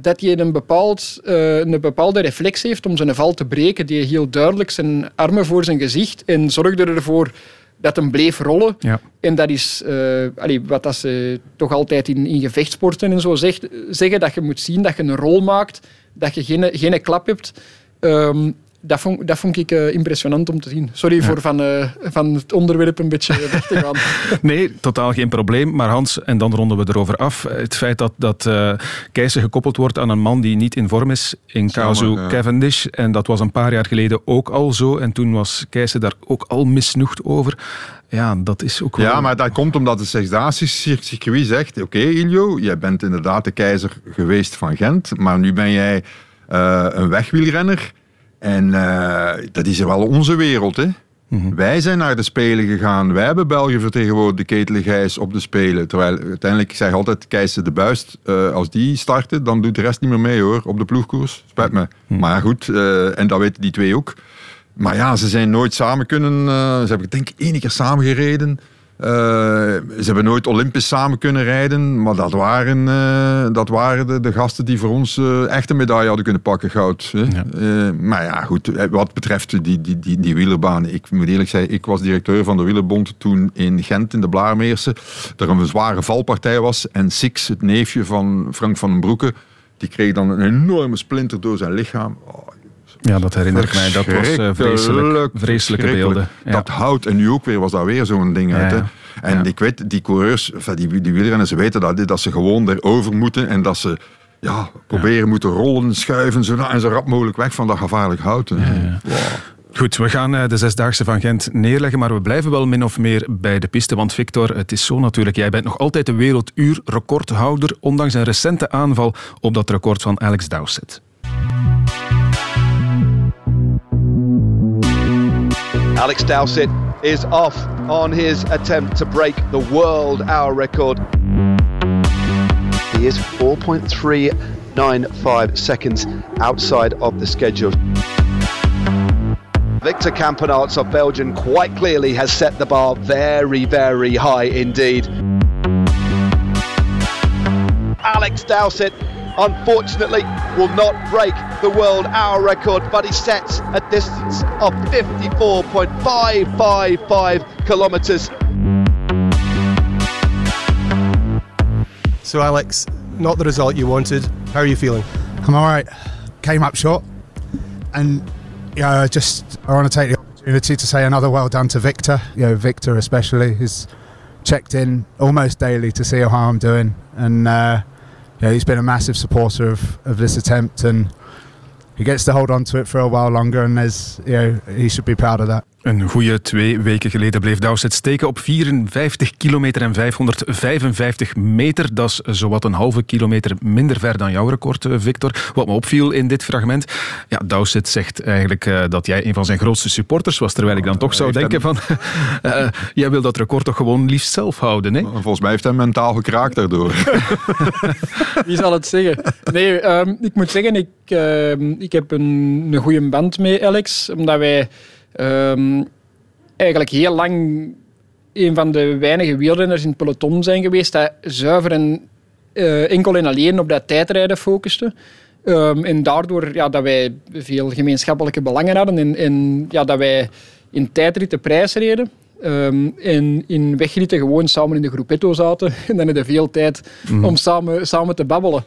dat hij een, bepaald, eh, een bepaalde reflex heeft om zijn val te breken. Die heel duidelijk zijn armen voor zijn gezicht en zorgde ervoor dat hem bleef rollen. Ja. En dat is eh, allee, wat dat ze toch altijd in, in gevechtsporten en zo zegt, zeggen, dat je moet zien dat je een rol maakt, dat je geen, geen klap hebt. Ehm, dat, vond, dat vond ik eh, impressionant om te zien. Sorry voor van, eh, van het onderwerp een beetje weg te gaan. Nee, totaal geen probleem. Maar Hans, en dan ronden we erover af. Het feit dat, dat eh Keijsen gekoppeld wordt aan een man die niet in vorm is, in Jammer, ja. Cavendish. En dat was een paar jaar geleden ook al zo. En toen was Keijsen daar ook al misnoegd over. Ja, dat is ook wel... Ja, maar dat komt omdat het Zesdaagse-circuit zegt... Oké, Iljo, jij bent inderdaad de keizer geweest van Gent, maar nu ben jij eh, een wegwielrenner. En eh, dat is wel onze wereld, hè. Wij zijn naar de Spelen gegaan. Wij hebben België vertegenwoordigd, de Ketele Gijs, op de Spelen. Terwijl uiteindelijk, ik zeg altijd, Keijse de Buist, eh, als die starten, dan doet de rest niet meer mee hoor, op de ploegkoers. Spijt me. Maar goed, eh, en dat weten die twee ook. Maar ja, ze zijn nooit samen kunnen. ze hebben denk ik één keer samen gereden. Eh, ze hebben nooit Olympisch samen kunnen rijden. Maar dat waren, eh, dat waren de, de gasten die voor ons eh, echt een medaille hadden kunnen pakken, goud. Hè? Maar ja, goed. Wat betreft die, die, die, die wielerbanen. Ik moet eerlijk zeggen, ik was directeur van de wielerbond toen in Gent, in de Blaarmeerse. Er een zware valpartij was. En Six, het neefje van Frank van den Broeke, die kreeg dan een enorme splinter door zijn lichaam. Oh, Ja, dat herinner ik mij. Dat was eh, vreselijk, vreselijke beelden. Ja. Dat hout. En nu ook weer was dat weer zo'n ding uit. Hè? En ik weet, die coureurs, die, die wielrenners, ze weten dat, dat ze gewoon erover moeten en dat ze ja, proberen moeten rollen, schuiven zo, en zo rap mogelijk weg van dat gevaarlijk hout. Wow. Goed, we gaan eh, de Zesdaagse van Gent neerleggen, maar we blijven wel min of meer bij de piste. Want Victor, het is zo natuurlijk, jij bent nog altijd de werelduurrecordhouder, ondanks een recente aanval op dat record van Alex Dowsett. Alex Dowsett is off on his attempt to break the world hour record. He is 4.395 seconds outside of the schedule. Victor Campenaerts of Belgium quite clearly has set the bar very, very high indeed. Alex Dowsett, unfortunately, will not break the world hour record, but he sets a distance of 54.555 kilometres. So, Alex, not the result you wanted. How are you feeling? I'm all right. Came up short, and yeah, I just I want to take the opportunity to say another well done to Victor. You know, Victor especially has checked in almost daily to see how I'm doing, and uh, yeah, he's been a massive supporter of, of this attempt, and he gets to hold on to it for a while longer, and there's you know he should be proud of that. Een goede twee weken geleden bleef Dowsett steken op 54 kilometer en 555 meter. Dat is zowat een halve kilometer minder ver dan jouw record, eh, Victor. Wat me opviel in dit fragment, ja, Dowsett zegt eigenlijk eh, dat jij een van zijn grootste supporters was, terwijl ik dan toch zou denken van, eh, jij wil dat record toch gewoon liefst zelf houden, hè? Volgens mij heeft hij mentaal gekraakt daardoor. Wie zal het zeggen? Nee, ehm, ik moet zeggen, ik, ehm, ik heb een, een goede band met Alex. Omdat wij ehm, eigenlijk heel lang een van de weinige wielrenners in het peloton zijn geweest dat zuiver en eh, enkel en alleen op dat tijdrijden focuste. Ehm, en daardoor ja, dat wij veel gemeenschappelijke belangen hadden en, en ja, dat wij in tijdritten prijs reden. Ehm, en in wegritten gewoon samen in de groepetto zaten. En dan hadden we veel tijd Mhm. om samen, samen te babbelen.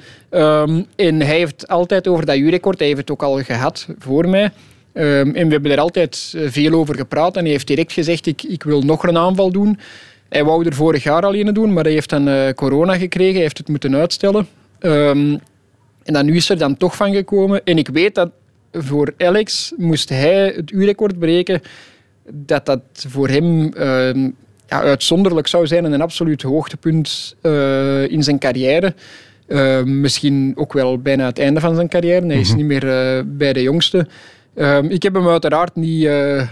En hij heeft altijd over dat uurrecord, hij heeft het ook al gehad voor mij. Ehm, en we hebben er altijd eh, veel over gepraat. En hij heeft direct gezegd, ik, ik wil nog een aanval doen. Hij wou er vorig jaar al een doen, maar hij heeft dan eh, corona gekregen. Hij heeft het moeten uitstellen. Ehm, en dan nu is er dan toch van gekomen. En ik weet dat voor Alex moest hij het uurrecord breken, dat dat voor hem ehm, ja, uitzonderlijk zou zijn en een absoluut hoogtepunt eh, in zijn carrière. Misschien ook wel bijna het einde van zijn carrière. Hij is Mhm. niet meer bij de jongste. Ehm, ik heb hem uiteraard niet eh,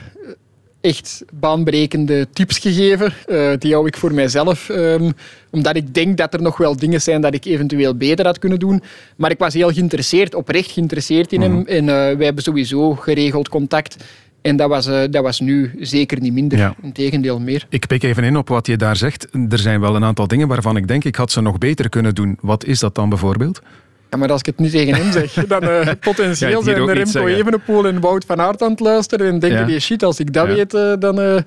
echt baanbrekende tips gegeven. Eh, die hou ik voor mijzelf. ehm, omdat ik denk dat er nog wel dingen zijn dat ik eventueel beter had kunnen doen. Maar ik was heel geïnteresseerd, oprecht geïnteresseerd in hem. En eh, wij hebben sowieso geregeld contact. En dat was, dat was nu zeker niet minder. Ja. Integendeel meer. Ik pik even in op wat je daar zegt. Er zijn wel een aantal dingen waarvan ik denk, ik had ze nog beter kunnen doen. Wat is dat dan bijvoorbeeld? Ja, maar als ik het niet tegen hem zeg, dan Ja, potentieel zijn de Remco. Evenepoel en Wout van Aert aan het luisteren en denken Ja. die shit, als ik dat Ja. weet, eh, dan eh,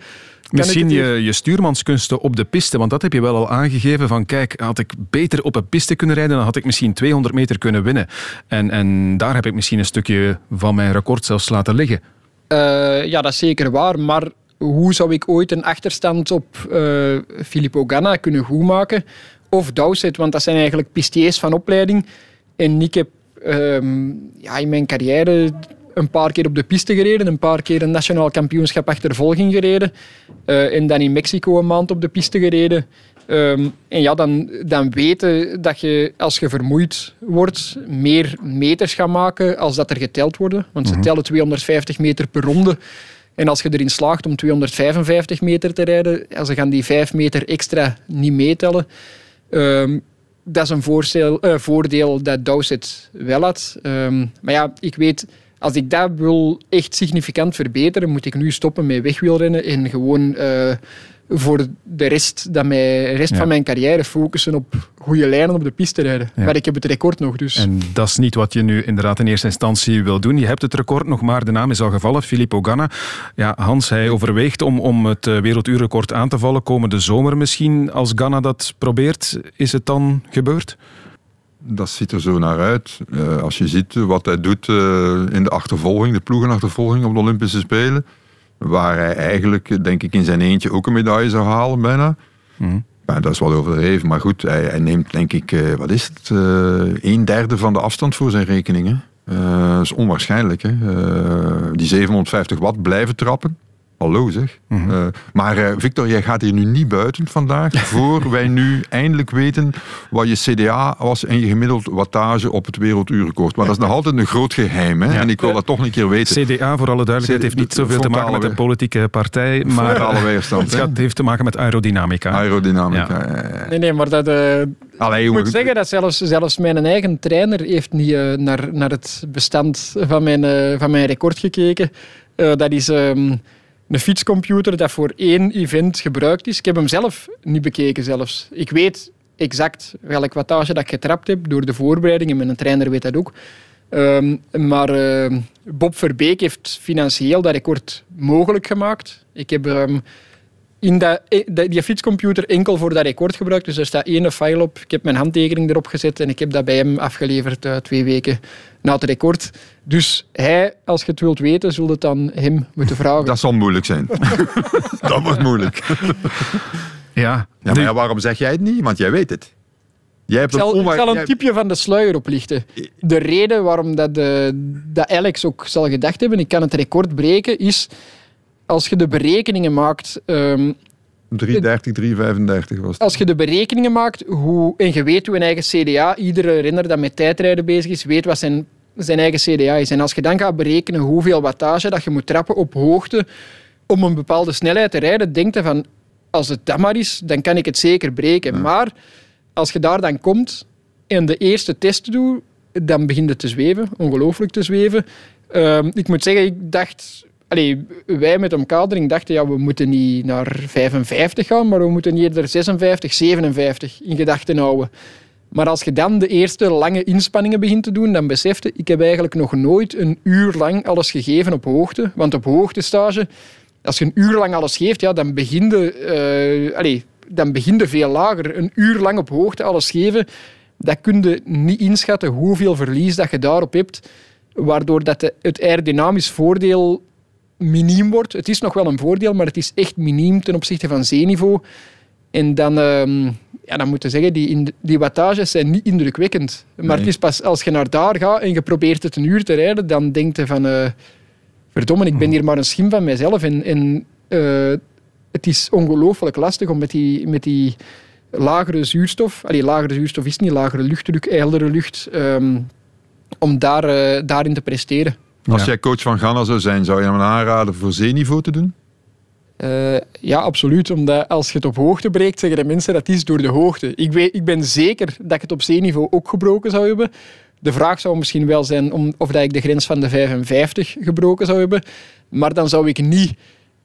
Misschien je, je stuurmanskunsten op de piste, want dat heb je wel al aangegeven. Van kijk, had ik beter op een piste kunnen rijden, dan had ik misschien 200 meter kunnen winnen. En, en daar heb ik misschien een stukje van mijn record zelfs laten liggen. Ja, dat is zeker waar. Maar hoe zou ik ooit een achterstand op Filippo Ganna kunnen goedmaken? Of Dowsett, want dat zijn eigenlijk pistiers van opleiding. En ik heb ehm, ja, in mijn carrière een paar keer op de piste gereden, een paar keer een nationaal kampioenschap achtervolging gereden. eh, en dan in Mexico een maand op de piste gereden. Ehm, en ja, dan, dan weten dat je, als je vermoeid wordt, meer meters gaat maken als dat er geteld worden. Want ze Mhm. tellen 250 meter per ronde. En als je erin slaagt om 255 meter te rijden, ja, ze gaan die 5 meter extra niet meetellen. Ehm, dat is een eh, voordeel dat Dowsett wel had. Ehm, maar ja, ik weet, als ik dat wil echt significant verbeteren, moet ik nu stoppen met wegwielrennen en gewoon eh, voor de rest, dat mij, de rest Ja. van mijn carrière focussen op goede lijnen op de piste rijden. Ja. Maar ik heb het record nog, dus... En dat is niet wat je nu inderdaad in eerste instantie wil doen. Je hebt het record nog maar, de naam is al gevallen, Filippo Ganna. Ja, Hans, hij overweegt om, om het eh, werelduurrecord aan te vallen. Komende zomer misschien, als Ganna dat probeert, is het dan gebeurd? Dat ziet er zo naar uit. Eh, als je ziet wat hij doet eh, in de achtervolging, de ploegenachtervolging op de Olympische Spelen, waar hij eigenlijk, denk ik, in zijn eentje ook een medaille zou halen bijna. Ja, dat is wel overdreven, maar goed, hij, hij neemt denk ik, eh, wat is het, eh, een derde van de afstand voor zijn rekeningen. Eh, dat is onwaarschijnlijk. Hè? Eh, die 750 watt blijven trappen. Hallo zeg. Eh, maar eh, Victor, jij gaat hier nu niet buiten vandaag, voor wij nu eindelijk weten wat je CDA was en je gemiddeld wattage op het werelduurrecord. Maar dat is nog altijd een groot geheim. Hè? En ik wil dat toch een keer weten. CDA, voor alle duidelijkheid, heeft niet zoveel te maken met een politieke partij, maar weerstand, het gaat- heeft te maken met aerodynamica. Aerodynamica. Nee, nee, maar dat... eh, Allee, ik moet zeggen dat zelfs, zelfs mijn eigen trainer heeft niet eh, naar, naar het bestand van mijn, eh, van mijn record gekeken. Eh, dat is ehm, een fietscomputer dat voor één event gebruikt is. Ik heb hem zelf niet bekeken zelfs. Ik weet exact welk wattage dat ik getrapt heb door de voorbereiding en mijn trainer weet dat ook. Ehm, maar ehm, Bob Verbeek heeft financieel dat record mogelijk gemaakt. Ik heb ehm, in dat, eh, die fietscomputer enkel voor dat record gebruikt. Dus er staat één file op. Ik heb mijn handtekening erop gezet en ik heb dat bij hem afgeleverd eh, twee weken na het record. Dus hij, als je het wilt weten, zult het aan hem moeten vragen. Dat zal moeilijk zijn. dat wordt moeilijk. Ja. Ja, maar ja, waarom zeg jij het niet? Want jij weet het. Jij hebt Ik zal, een ik onwaar- zal een tipje van de sluier oplichten. De reden waarom dat, de, dat Alex ook zal gedacht hebben, ik kan het record breken, is als je de berekeningen maakt... ehm, 330, 335 was het. als je de berekeningen maakt, hoe, en je weet hoe een eigen CDA, iedere renner dat met tijdrijden bezig is, weet wat zijn, zijn eigen CDA is. En als je dan gaat berekenen hoeveel wattage dat je moet trappen op hoogte om een bepaalde snelheid te rijden, denk je van, als het dat maar is, dan kan ik het zeker breken. Maar als je daar dan komt en de eerste test doet, dan begint het te zweven, ongelooflijk te zweven. Ehm, ik moet zeggen, ik dacht... Wij met omkadering dachten, ja, we moeten niet naar 55 gaan, maar we moeten eerder 56, 57 in gedachten houden. Maar als je dan de eerste lange inspanningen begint te doen, dan besefte ik heb eigenlijk nog nooit een uur lang alles gegeven op hoogte. Want op hoogtestage, als je een uur lang alles geeft, ja, dan begin je, eh, dan begin veel lager. Een uur lang op hoogte alles geven, dat kun je niet inschatten hoeveel verlies dat je daarop hebt, waardoor dat het aerodynamisch voordeel miniem wordt. Het is nog wel een voordeel, maar het is echt miniem ten opzichte van zeeniveau. En dan, ehm, ja, dan moet je zeggen, die, die wattages zijn niet indrukwekkend. Maar Nee. het is pas als je naar daar gaat en je probeert het een uur te rijden, dan denk je van... eh verdomme, ik ben hier maar een schim van mijzelf. En, en eh, het is ongelooflijk lastig om met die, met die lagere zuurstof... Allee, lagere zuurstof is niet lagere luchtdruk, heldere lucht... ehm, om daar, eh, daarin te presteren. Als jij coach van Ghana zou zijn, zou je hem aanraden voor zeeniveau te doen? Eh, ja, absoluut. Omdat als je het op hoogte breekt, zeggen de mensen dat is door de hoogte. Ik, weet, ik ben zeker dat ik het op zeeniveau ook gebroken zou hebben. De vraag zou misschien wel zijn om, of dat ik de grens van de 55 gebroken zou hebben. Maar dan zou ik niet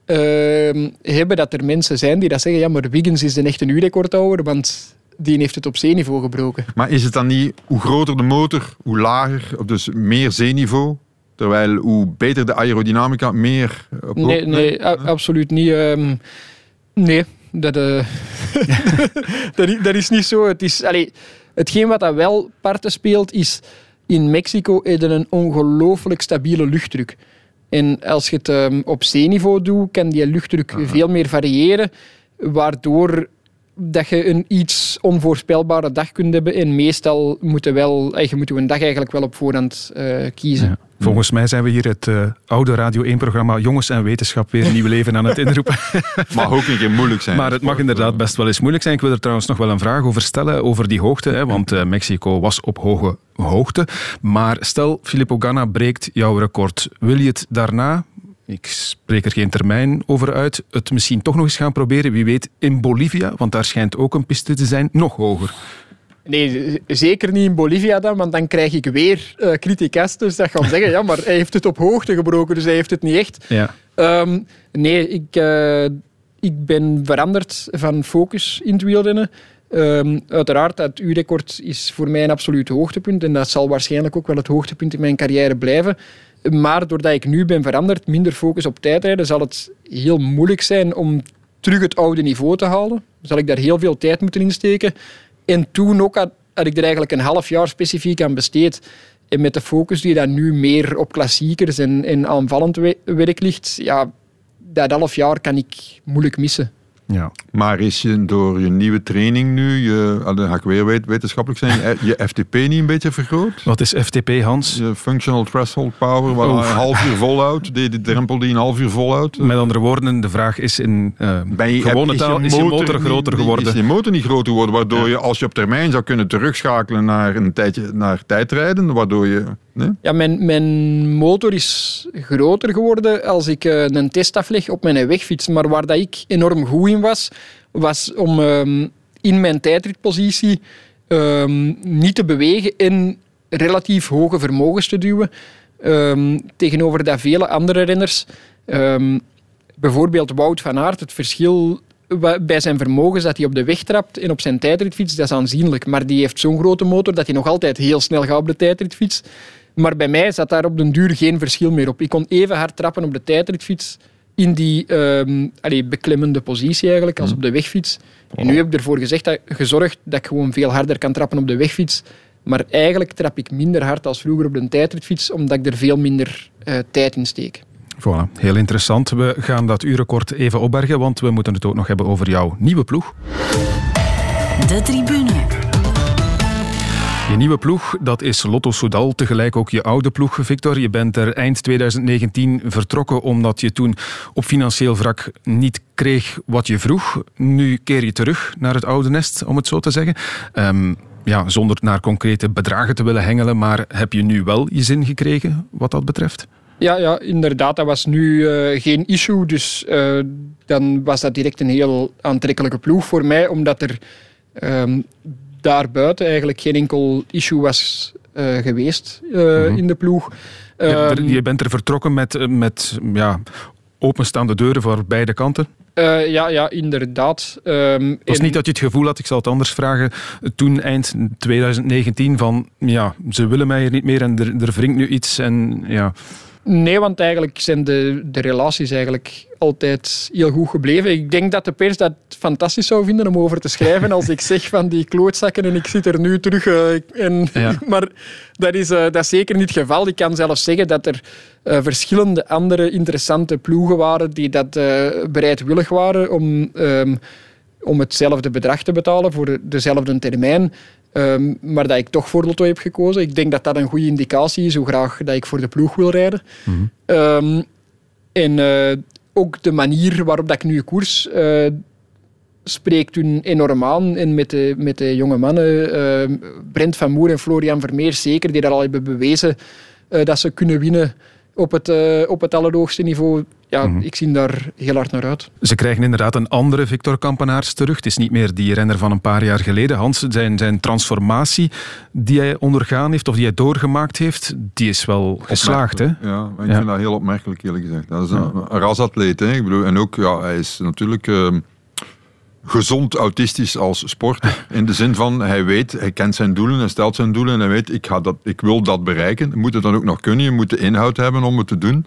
ehm, hebben dat er mensen zijn die dat zeggen ja, maar Wiggins is de echte uurrecordhouder, want die heeft het op zeeniveau gebroken. Maar is het dan niet hoe groter de motor, hoe lager, dus meer zeeniveau? Terwijl hoe beter de aerodynamica, meer op Nee, nee, a- absoluut niet. ehm, nee, dat, eh, dat, is niet zo. Het is, allee, hetgeen wat dat wel parten speelt, is in Mexico een ongelooflijk stabiele luchtdruk. En als je het ehm, op zeeniveau doet, kan die luchtdruk veel meer variëren, waardoor dat je een iets onvoorspelbare dag kunt hebben. En meestal moet je wel, eh, je moet je een dag eigenlijk wel op voorhand eh, kiezen. Volgens mij zijn we hier het uh, oude Radio 1-programma Jongens en Wetenschap weer nieuw leven aan het inroepen. mag ook een keer moeilijk zijn. Maar het mag inderdaad best wel eens moeilijk zijn. Ik wil er trouwens nog wel een vraag over stellen, over die hoogte. Hè, want uh, Mexico was op hoge hoogte. Maar stel, Filippo Ganna breekt jouw record. Wil je het daarna, ik spreek er geen termijn over uit, het misschien toch nog eens gaan proberen? Wie weet in Bolivia, want daar schijnt ook een piste te zijn, nog hoger. Nee, zeker niet in Bolivia dan, want dan krijg ik weer uh, criticasters dus dat gaan zeggen, ja, maar hij heeft het op hoogte gebroken, dus hij heeft het niet echt. Ja. Um, nee, ik, uh, ik ben veranderd van focus in het wielrennen. Um, uiteraard, het U-record is voor mij een absoluut hoogtepunt en dat zal waarschijnlijk ook wel het hoogtepunt in mijn carrière blijven. Maar doordat ik nu ben veranderd, minder focus op tijdrijden, zal het heel moeilijk zijn om terug het oude niveau te halen. Zal ik daar heel veel tijd moeten insteken. En toen ook had, ik er eigenlijk een half jaar specifiek aan besteed. En met de focus die dan nu meer op klassiekers en, en aanvallend werk ligt, ja, dat half jaar kan ik moeilijk missen. Ja. Maar is je door je nieuwe training nu, je, dan ga ik weer wetenschappelijk zijn, je FTP niet een beetje vergroot? Wat is FTP, Hans? Je functional threshold power, waar een half uur volhoudt, de, de drempel die een half uur volhoudt. Met andere woorden, de vraag is in uh, je, gewone is taal, je is je motor groter geworden? Is je motor niet groter geworden, waardoor je als je op termijn zou kunnen terugschakelen naar een tijdje, naar tijdrijden, waardoor je... Nee? Ja, mijn, mijn motor is groter geworden als ik uh, een test afleg op mijn wegfiets. Maar waar dat ik enorm goed in was, om um, in mijn tijdritpositie um, niet te bewegen en relatief hoge vermogens te duwen. Um, tegenover dat vele andere renners, bijvoorbeeld Wout van Aert, het verschil bij zijn vermogens dat hij op de weg trapt en op zijn tijdritfiets, dat is aanzienlijk. Maar die heeft zo'n grote motor dat hij nog altijd heel snel gaat op de tijdritfiets. Maar bij mij zat daar op den duur geen verschil meer op. Ik kon even hard trappen op de tijdritfiets in die um, allee, beklemmende positie eigenlijk, als op de wegfiets. En nu heb ik ervoor gezegd dat, gezorgd dat ik gewoon veel harder kan trappen op de wegfiets. Maar eigenlijk trap ik minder hard als vroeger op de tijdritfiets, omdat ik er veel minder uh, tijd in steek. Voilà, heel interessant. We gaan dat uurrecord even opbergen, want we moeten het ook nog hebben over jouw nieuwe ploeg. De tribune. Je nieuwe ploeg, dat is Lotto Soudal, tegelijk ook je oude ploeg, Victor. Je bent er eind 2019 vertrokken omdat je toen op financieel wrak niet kreeg wat je vroeg. Nu keer je terug naar het oude nest, om het zo te zeggen. Um, ja, zonder naar concrete bedragen te willen hengelen, maar heb je nu wel je zin gekregen wat dat betreft? Ja, ja, inderdaad. Dat was nu uh, geen issue. Dus uh, dan was dat direct een heel aantrekkelijke ploeg voor mij, omdat er um, daarbuiten eigenlijk geen enkel issue was uh, geweest mm -hmm. in de ploeg. Um, je bent er vertrokken met, met ja, openstaande deuren voor beide kanten? Uh, ja, ja, inderdaad. Um, het was niet dat je het gevoel had, ik zal het anders vragen, toen eind 2019 van ja, ze willen mij hier niet meer en er, er wringt nu iets en ja... Nee, want eigenlijk zijn de, de relaties eigenlijk altijd heel goed gebleven. Ik denk dat de pers dat fantastisch zou vinden om over te schrijven als ik zeg van die klootzakken en ik zit er nu terug. Uh, en, ja. maar dat is, uh, dat is zeker niet het geval. Ik kan zelfs zeggen dat er uh, verschillende andere interessante ploegen waren die dat bereidwillig waren om, um, om hetzelfde bedrag te betalen voor dezelfde termijn. Um, maar dat ik toch voor Lotto heb gekozen. Ik denk dat dat een goede indicatie is hoe graag dat ik voor de ploeg wil rijden. Mm -hmm. um, en uh, ook de manier waarop dat ik nu koers uh, spreekt toen enorm aan. En met de, met de jonge mannen, uh, Brent van Moer en Florian Vermeer zeker, die dat al hebben bewezen dat ze kunnen winnen op het, uh, op het allerhoogste niveau. Ja, mm -hmm. ik zie daar heel hard naar uit. Ze krijgen inderdaad een andere Victor Kampenaars terug. Het is niet meer die renner van een paar jaar geleden. Hans, zijn, zijn transformatie die hij ondergaan heeft, of die hij doorgemaakt heeft, die is wel geslaagd. Hè? Ja, ik ja. vind dat heel opmerkelijk eerlijk gezegd. Dat is een, een rasatleet. Hè? Ik bedoel, en ook, ja, hij is natuurlijk... Uh, gezond autistisch als sporter. In de zin van, hij weet, hij kent zijn doelen, hij stelt zijn doelen en hij weet, ik, ga dat, ik wil dat bereiken. Moet het dan ook nog kunnen, je moet de inhoud hebben om het te doen.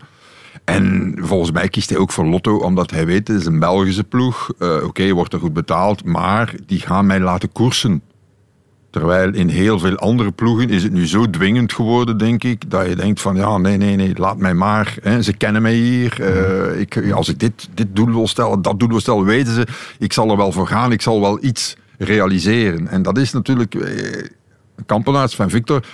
En volgens mij kiest hij ook voor Lotto, omdat hij weet, het is een Belgische ploeg. Uh, Oké, okay, wordt er goed betaald, maar die gaan mij laten koersen. Terwijl in heel veel andere ploegen is het nu zo dwingend geworden, denk ik, dat je denkt van ja, nee, nee, nee, laat mij maar. Hè. Ze kennen mij hier. Uh, ik, als ik dit, dit doel wil stellen, dat doel wil stellen, weten ze, ik zal er wel voor gaan, ik zal wel iets realiseren. En dat is natuurlijk, eh, kampenaars van Victor,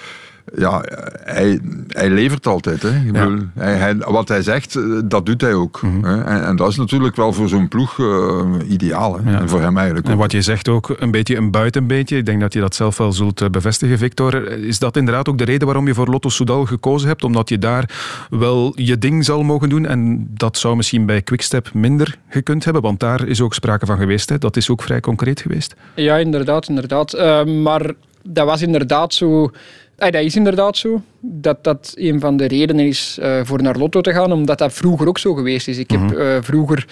ja, hij, hij levert altijd. Hè. Ik bedoel, hij, hij- wat hij zegt, eh, dat doet hij ook. hè. En, en dat is natuurlijk wel voor zo'n ploeg eh, ideaal. Hè. En voor hem eigenlijk En ook. wat je zegt ook, een beetje een buitenbeetje. Ik denk dat je dat zelf wel zult eh, bevestigen, Victor. Is dat inderdaad ook de reden waarom je voor Lotto Soudal gekozen hebt? Omdat je daar wel je ding zal mogen doen en dat zou misschien bij Quickstep minder gekund hebben, want daar is ook sprake van geweest. Hè. Dat is ook vrij concreet geweest. Ja, inderdaad. inderdaad. Eh, maar dat was inderdaad zo... eh, dat is inderdaad zo. Dat dat een van de redenen is eh, voor naar Lotto te gaan, omdat dat vroeger ook zo geweest is. Ik heb eh, vroeger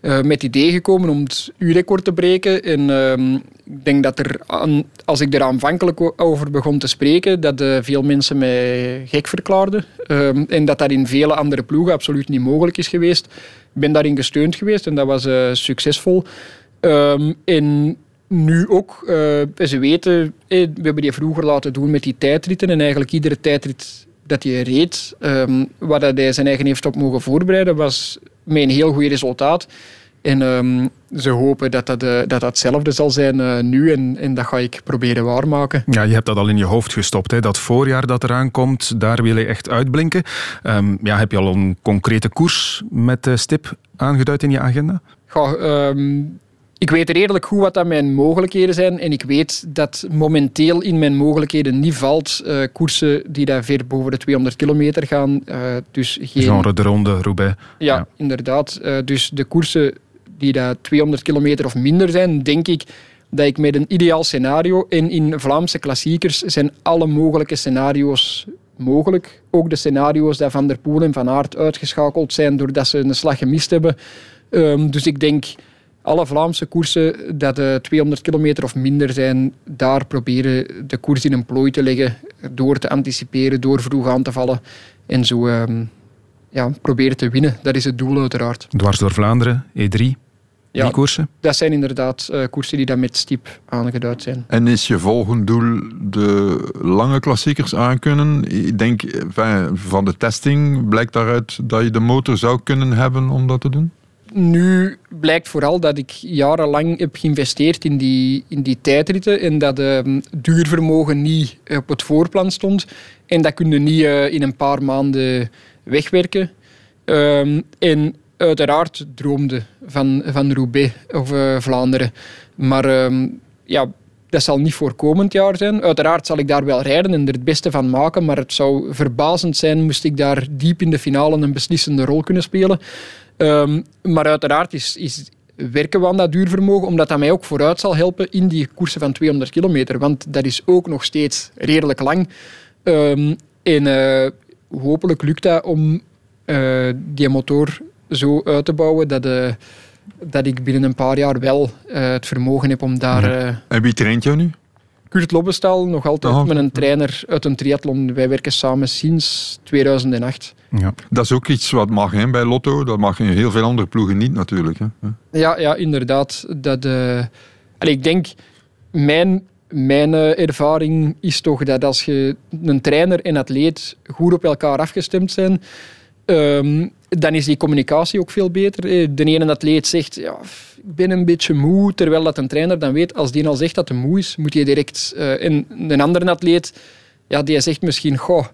eh, met het idee gekomen om het U-record te breken. En ehm, ik denk dat er, aan- als ik er aanvankelijk over begon te spreken, dat veel mensen mij gek verklaarden. Ehm, en dat dat in vele andere ploegen absoluut niet mogelijk is geweest. Ik ben daarin gesteund geweest en dat was succesvol. Ehm, en nu ook, eh, ze weten, eh, we hebben die vroeger laten doen met die tijdritten. En eigenlijk iedere tijdrit dat hij reed, ehm, waar dat hij zijn eigen heeft op mogen voorbereiden, was met een heel goed resultaat. En ehm, ze hopen dat dat, eh, dat hetzelfde zal zijn nu. En, en dat ga ik proberen waarmaken. Ja, je hebt dat al in je hoofd gestopt. Hè. Dat voorjaar dat eraan komt, daar wil je echt uitblinken. Ehm, ja, heb je al een concrete koers met eh, stip aangeduid in je agenda? Ga, ehm, ik weet redelijk goed wat dat mijn mogelijkheden zijn. En ik weet dat momenteel in mijn mogelijkheden niet valt eh, koersen die daar ver boven de 200 kilometer gaan. Eh, dus geen... Genre de Ronde, Roubaix. Ja, inderdaad. Eh, dus de koersen die daar 200 kilometer of minder zijn, denk ik dat ik met een ideaal scenario en in Vlaamse klassiekers zijn alle mogelijke scenario's mogelijk. Ook de scenario's dat Van der Poel en Van Aert uitgeschakeld zijn doordat ze een slag gemist hebben. Ehm, dus ik denk alle Vlaamse koersen dat de 200 kilometer of minder zijn, daar proberen de koers in een plooi te leggen, door te anticiperen, door vroeg aan te vallen en zo ehm, ja, proberen te winnen. Dat is het doel uiteraard. Dwars door Vlaanderen, E3. Ja, Die koersen? Dat zijn inderdaad eh, koersen die dan met stip aangeduid zijn. En is je volgend doel de lange klassiekers aankunnen? Ik denk, enfin, van de testing blijkt daaruit dat je de motor zou kunnen hebben om dat te doen? Nu blijkt vooral dat ik jarenlang heb geïnvesteerd in die, in die tijdritten en dat ehm, duurvermogen niet op het voorplan stond. En dat kun je niet eh, in een paar maanden wegwerken. Ehm, en uiteraard droomde van, van Roubaix of eh, Vlaanderen. Maar ehm, ja, dat zal niet voor komend jaar zijn. Uiteraard zal ik daar wel rijden en er het beste van maken, maar het zou verbazend zijn moest ik daar diep in de finale een beslissende rol kunnen spelen. Ehm, maar uiteraard is, is werken we aan dat duurvermogen, omdat dat mij ook vooruit zal helpen in die koersen van 200 kilometer. Want dat is ook nog steeds redelijk lang. Ehm, en eh, hopelijk lukt dat om eh, die motor zo uit te bouwen dat, eh, dat ik binnen een paar jaar wel het vermogen heb om daar... eh, En wie traint jou nu? Kurt Lobbestal, nog altijd Oh. met een trainer uit een triathlon. Wij werken samen sinds 2008. Ja. Dat is ook iets wat mag hè, bij Lotto. Dat mag in heel veel andere ploegen niet natuurlijk. Hè. Ja, ja inderdaad. Dat, eh, allee, ik denk, mijn, mijn eh, ervaring is toch dat als je een trainer en atleet goed op elkaar afgestemd zijn, ehm, dan is die communicatie ook veel beter. Eh, De ene atleet zegt, ja, ben een beetje moe, terwijl dat een trainer dan weet, als die al zegt dat hij moe is, moet je direct... en een andere atleet, ja, die zegt misschien, goh,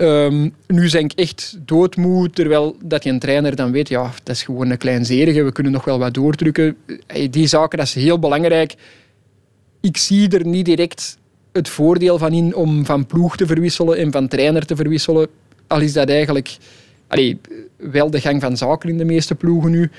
Ehm, nu ben ik echt doodmoe, terwijl dat je een trainer dan weet, ja, dat is gewoon een kleinzerige, we kunnen nog wel wat doordrukken. Die zaken, dat is heel belangrijk. Ik zie er niet direct het voordeel van in om van ploeg te verwisselen en van trainer te verwisselen. Al is dat eigenlijk wel de gang van zaken in de meeste ploegen nu.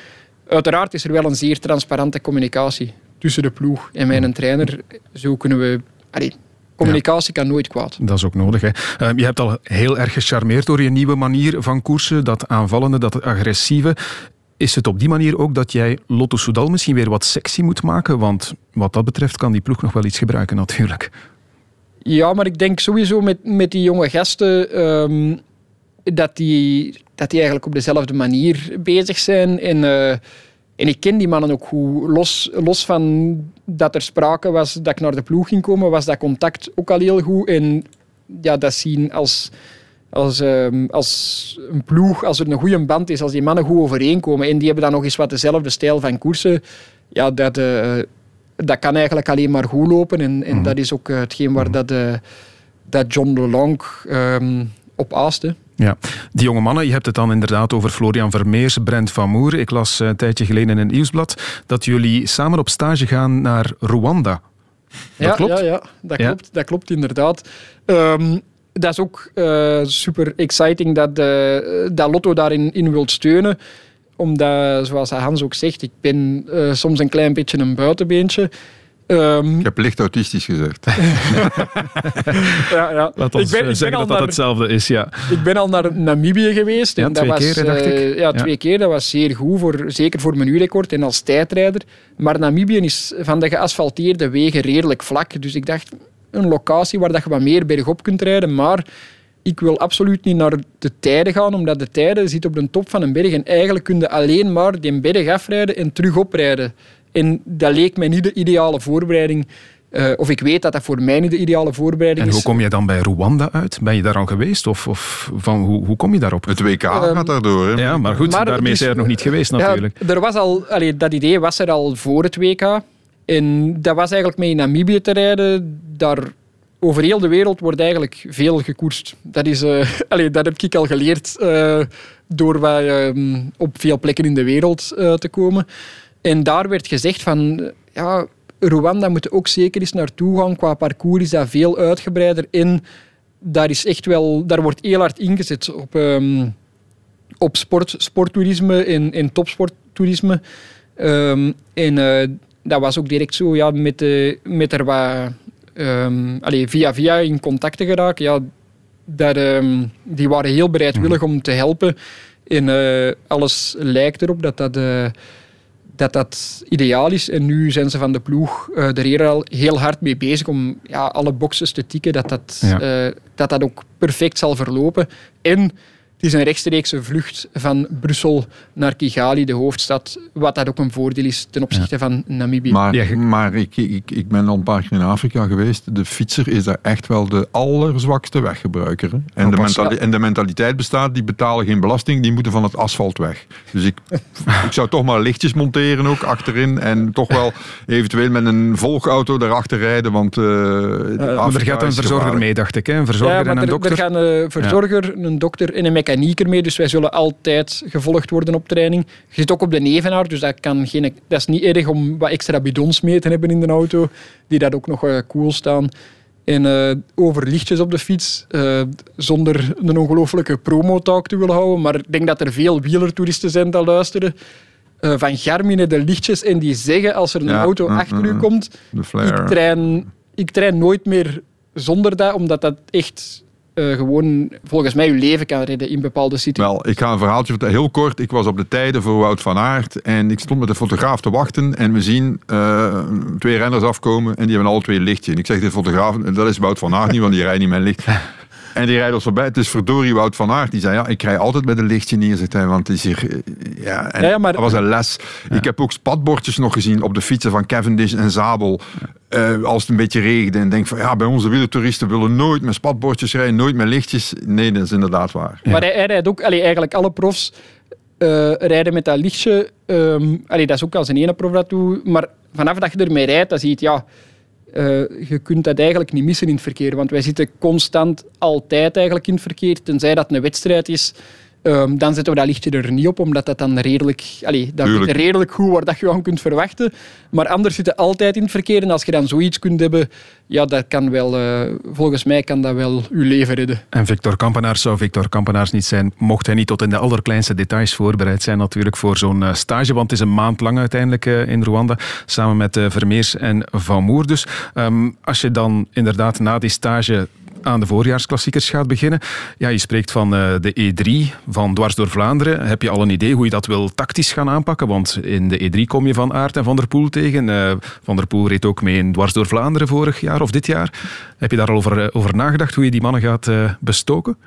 Uiteraard is er wel een zeer transparante communicatie tussen de ploeg en mijn trainer. Zo kunnen we... Allee, communicatie kan nooit kwaad. Dat is ook nodig. Hè. Eh, je hebt al heel erg gecharmeerd door je nieuwe manier van koersen, dat aanvallende, dat agressieve. Is het op die manier ook dat jij Lotto Soudal misschien weer wat sexy moet maken? Want wat dat betreft kan die ploeg nog wel iets gebruiken natuurlijk. Ja, maar ik denk sowieso met, met die jonge gasten ehm, dat, die, dat die eigenlijk op dezelfde manier bezig zijn. En, eh, en ik ken die mannen ook goed. Los, los van dat er sprake was dat ik naar de ploeg ging komen, was dat contact ook al heel goed. En ja, dat zien als, als, ehm, als een ploeg, als er een goede band is, als die mannen goed overeenkomen en die hebben dan nog eens wat dezelfde stijl van koersen, ja, dat, eh, dat kan eigenlijk alleen maar goed lopen. En, en dat is ook eh, hetgeen waar dat, eh, dat John LeLong ehm, op aaste. Ja, die jonge mannen, je hebt het dan inderdaad over Florian Vermeers, Brent Van Moer. Ik las eh, een tijdje geleden in een nieuwsblad dat jullie samen op stage gaan naar Rwanda. Dat ja, klopt? Ja, ja, dat, Ja. Klopt, dat klopt inderdaad. Ehm, dat is ook eh, super exciting dat, eh, dat Lotto daarin in wilt steunen. Omdat, zoals Hans ook zegt, ik ben soms een klein beetje een buitenbeentje. Ehm, Ik heb licht autistisch gezegd. ja, ja. Laat ons Ik ben- eh, ik ben zeggen al dat dat naar- hetzelfde is, ja. Ik ben al naar Namibië geweest. Ja, en dat twee was, keer, dacht eh, ik. Ja, Ja. twee keer. Dat was zeer goed, voor, zeker voor mijn uurrecord en als tijdrijder. Maar Namibië is van de geasfalteerde wegen redelijk vlak. Dus ik dacht, een locatie waar dat je wat meer bergop kunt rijden. Maar ik wil absoluut niet naar de tijden gaan, omdat de tijden zit op de top van een berg. En eigenlijk kun je alleen maar die berg afrijden en terug oprijden. En dat leek mij niet de ideale voorbereiding. Eh, of ik weet dat dat voor mij niet de ideale voorbereiding En is. hoe kom je dan bij Rwanda uit? Ben je daar al geweest? Of, of van, hoe, hoe kom je daarop? Het WK Ehm, gaat daardoor. Hè? Ja, maar goed, Maar daarmee is hij er nog niet geweest natuurlijk. Ja, er was al, allee, dat idee was er al voor het WK. En dat was eigenlijk mee in Namibië te rijden. Daar, over heel de wereld wordt eigenlijk veel gekoerst. Dat, is, eh, allee, dat heb ik al geleerd eh, door wat, ehm, op veel plekken in de wereld eh, te komen. En daar werd gezegd van... eh, Ja, Rwanda moet ook zeker eens naartoe gaan. Qua parcours is dat veel uitgebreider. En daar, is echt wel, daar wordt heel hard ingezet op... ehm, op sport, sporttoerisme en, en topsporttoerisme. Ehm, en eh, dat was ook direct zo ja, met, de, met er wat ehm, via via in contact te geraken. Ja, die waren heel bereidwillig om te helpen. En eh, alles lijkt erop dat dat, eh, dat dat ideaal is. En nu zijn ze van de ploeg eh er al heel hard mee bezig om ja, alle boxes te tikken, dat dat, Ja. eh, dat dat ook perfect zal verlopen. En het is een rechtstreekse vlucht van Brussel naar Kigali, de hoofdstad, wat dat ook een voordeel is ten opzichte van Namibië. Maar, maar ik, ik, ik ben al een paar keer in Afrika geweest. De fietser is daar echt wel de allerzwakste weggebruiker. hè. En, de Oh, mentali- en de mentaliteit bestaat, die betalen geen belasting, die moeten van het asfalt weg. Dus ik, ik zou toch maar lichtjes monteren ook achterin. En toch wel eventueel met een volgauto daarachter rijden. Want eh maar er gaat een verzorger gevaarlijk. mee, dacht ik. Hè? Een verzorger ja, en een er, dokter. er gaan een verzorger, een dokter en een mechanieker mee, dus wij zullen altijd gevolgd worden op training. Je zit ook op de nevenaar, dus dat, kan geen, dat is niet erg om wat extra bidons mee te hebben in de auto, die dat ook nog eh, cool staan. En eh, over lichtjes op de fiets, eh, zonder een ongelofelijke promotalk te willen houden, maar ik denk dat er veel wielertoeristen zijn die luisteren. van Garmin de lichtjes en die zeggen als er een Ja, auto achter u komt, ik train, ik train nooit meer zonder dat, omdat dat echt eh, gewoon volgens mij je leven kan redden in bepaalde situaties. Wel, ik ga een verhaaltje vertellen. Heel kort, ik was op de tijden voor Wout van Aert en ik stond met de fotograaf te wachten en we zien eh, twee renners afkomen en die hebben alle twee een lichtje. En ik zeg de fotograaf, dat is Wout van Aert niet, want die rijdt niet met licht. En die rijdt ons voorbij. Het is verdorie Wout van Aert. Die zei, ja, ik rij altijd met een lichtje neer, zegt hij, want het is hier... eh, Ja, en Ja, ja, maar- dat was een les. Ik heb ook spatbordjes nog gezien op de fietsen van Cavendish en Zabel. eh, als het een beetje regende en denk van, ja, bij onze wielertoeristen willen nooit met spatbordjes rijden, nooit met lichtjes. Nee, dat is inderdaad waar. Maar hij, hij rijdt ook, allee, eigenlijk alle profs eh, rijden met dat lichtje. allee, dat is ook als een ene prof dat doet. Maar vanaf dat je ermee rijdt, dan zie je het, ja, eh, je kunt dat eigenlijk niet missen in het verkeer. Want wij zitten constant altijd eigenlijk in het verkeer. Tenzij dat een wedstrijd is, ehm, dan zetten we dat lichtje er niet op, omdat dat dan redelijk, allee, dat weet redelijk goed waar dat je aan kunt verwachten. Maar anders zitten altijd in het verkeer. En als je dan zoiets kunt hebben, ja, dat kan wel, eh, volgens mij kan dat wel je leven redden. En Victor Kampenaars zou Victor Kampenaars niet zijn, mocht hij niet tot in de allerkleinste details voorbereid zijn natuurlijk voor zo'n eh, stage, want het is een maand lang uiteindelijk eh, in Rwanda, samen met eh, Vermeers en Van Moer dus. Ehm, als je dan inderdaad na die stage aan de voorjaarsklassiekers gaat beginnen. Ja, je spreekt van eh, de E3 van Dwars door Vlaanderen. Heb je al een idee hoe je dat wil tactisch gaan aanpakken? Want in de E3 kom je van Aert en Van der Poel tegen. Eh, van der Poel reed ook mee in Dwars door Vlaanderen vorig jaar of dit jaar. Heb je daar al over, eh, over nagedacht hoe je die mannen gaat bestoken?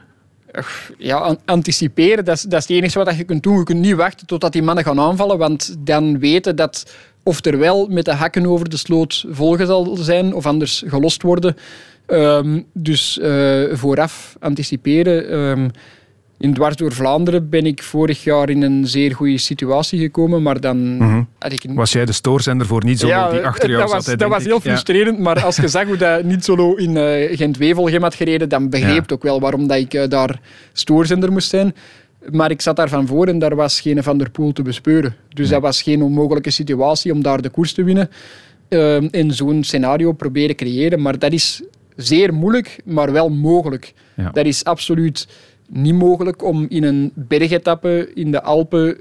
ja, an- anticiperen, dat is, dat is het enige wat je kunt doen. Je kunt niet wachten totdat die mannen gaan aanvallen, want dan weten dat of er wel met de hakken over de sloot volgen zal zijn of anders gelost worden. Ehm, dus eh, vooraf anticiperen. ehm, in Dwars door Vlaanderen ben ik vorig jaar in een zeer goede situatie gekomen, maar dan Mhm. had ik. Was jij de stoorzender voor niet zo die achter jou dat zat? was, dat was heel Ja. frustrerend, maar als je zag hoe dat niet solo in eh Gent-Wevelgem had gereden, dan begreep Ja. je ook wel waarom dat ik eh, daar stoorzender moest zijn. Maar ik zat daar van voor en daar was geen Van der Poel te bespeuren. Dus dat was geen onmogelijke situatie om daar de koers te winnen. Eh, in zo'n scenario proberen creëren. Maar dat is zeer moeilijk, maar wel mogelijk. Ja. Dat is absoluut niet mogelijk om in een bergetappe in de Alpen...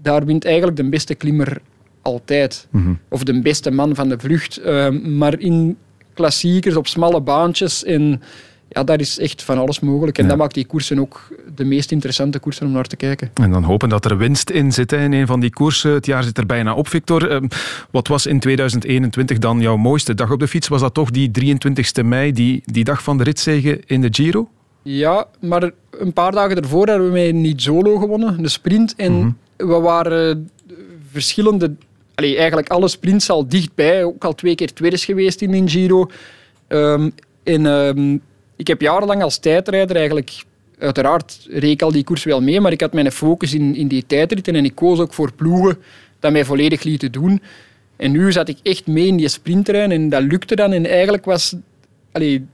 Daar wint eigenlijk de beste klimmer altijd. Mhm. Of de beste man van de vlucht. Eh, maar in klassiekers, op smalle baantjes... En, ja, daar is echt van alles mogelijk. En Ja. dat maakt die koersen ook de meest interessante koersen om naar te kijken. En dan hopen dat er winst in zit hè, in een van die koersen. Het jaar zit er bijna op, Victor. Ehm, wat was in 2021 dan jouw mooiste dag op de fiets? Was dat toch die 23e mei, die, die dag van de ritzege in de Giro? Ja, maar een paar dagen ervoor hadden we niet solo gewonnen, de sprint. En we waren eh, verschillende... Allee, eigenlijk alle sprints al dichtbij. Ook al twee keer tweede geweest in een Giro. Ehm, en ehm, ik heb jarenlang als tijdrijder eigenlijk... Uiteraard reed ik al die koers wel mee, maar ik had mijn focus in, in die tijdritten. En ik koos ook voor ploegen dat mij volledig lieten doen. En nu zat ik echt mee in die sprinttrein en dat lukte dan. En eigenlijk was... Allee,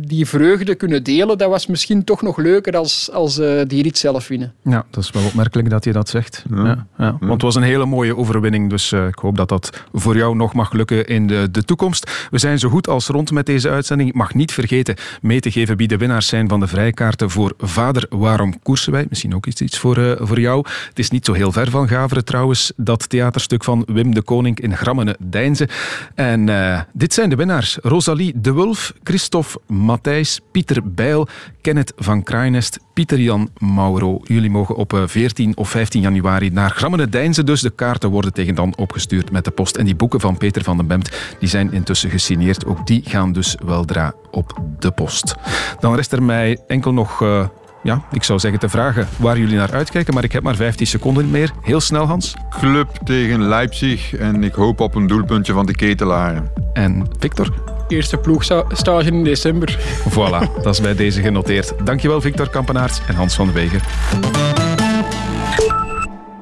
die vreugde kunnen delen, dat was misschien toch nog leuker als, als eh, die rit zelf winnen. Ja, dat is wel opmerkelijk dat je dat zegt. Ja. Ja, Want het was een hele mooie overwinning, dus eh, ik hoop dat dat voor jou nog mag lukken in de, de toekomst. We zijn zo goed als rond met deze uitzending. Ik mag niet vergeten mee te geven wie de winnaars zijn van de vrijkaarten voor Vader, waarom koersen wij? Misschien ook iets, iets voor, eh, voor jou. Het is niet zo heel ver van Gaveren trouwens, dat theaterstuk van Wim de Koning in Grammene Deinze. En eh, dit zijn de winnaars. Rosalie de Wulf, Christophe Matthijs, Pieter Bijl, Kenneth van Kraainest, Pieter-Jan Mauro. Jullie mogen op eh, 14 of 15 januari naar Grammene Deinze. Dus de kaarten worden tegen dan opgestuurd met de post. En die boeken van Peter van den Bemt die zijn intussen gesigneerd. Ook die gaan dus weldra op de post. Dan rest er mij enkel nog... eh, ja, ik zou zeggen te vragen waar jullie naar uitkijken, maar ik heb maar 15 seconden meer. Heel snel, Hans. Club tegen Leipzig en ik hoop op een doelpuntje van de ketelaren. En Victor? Eerste ploegstage in december. Voilà, dat is bij deze genoteerd. Dankjewel Victor Kampenaerts en Hans van de Wegen.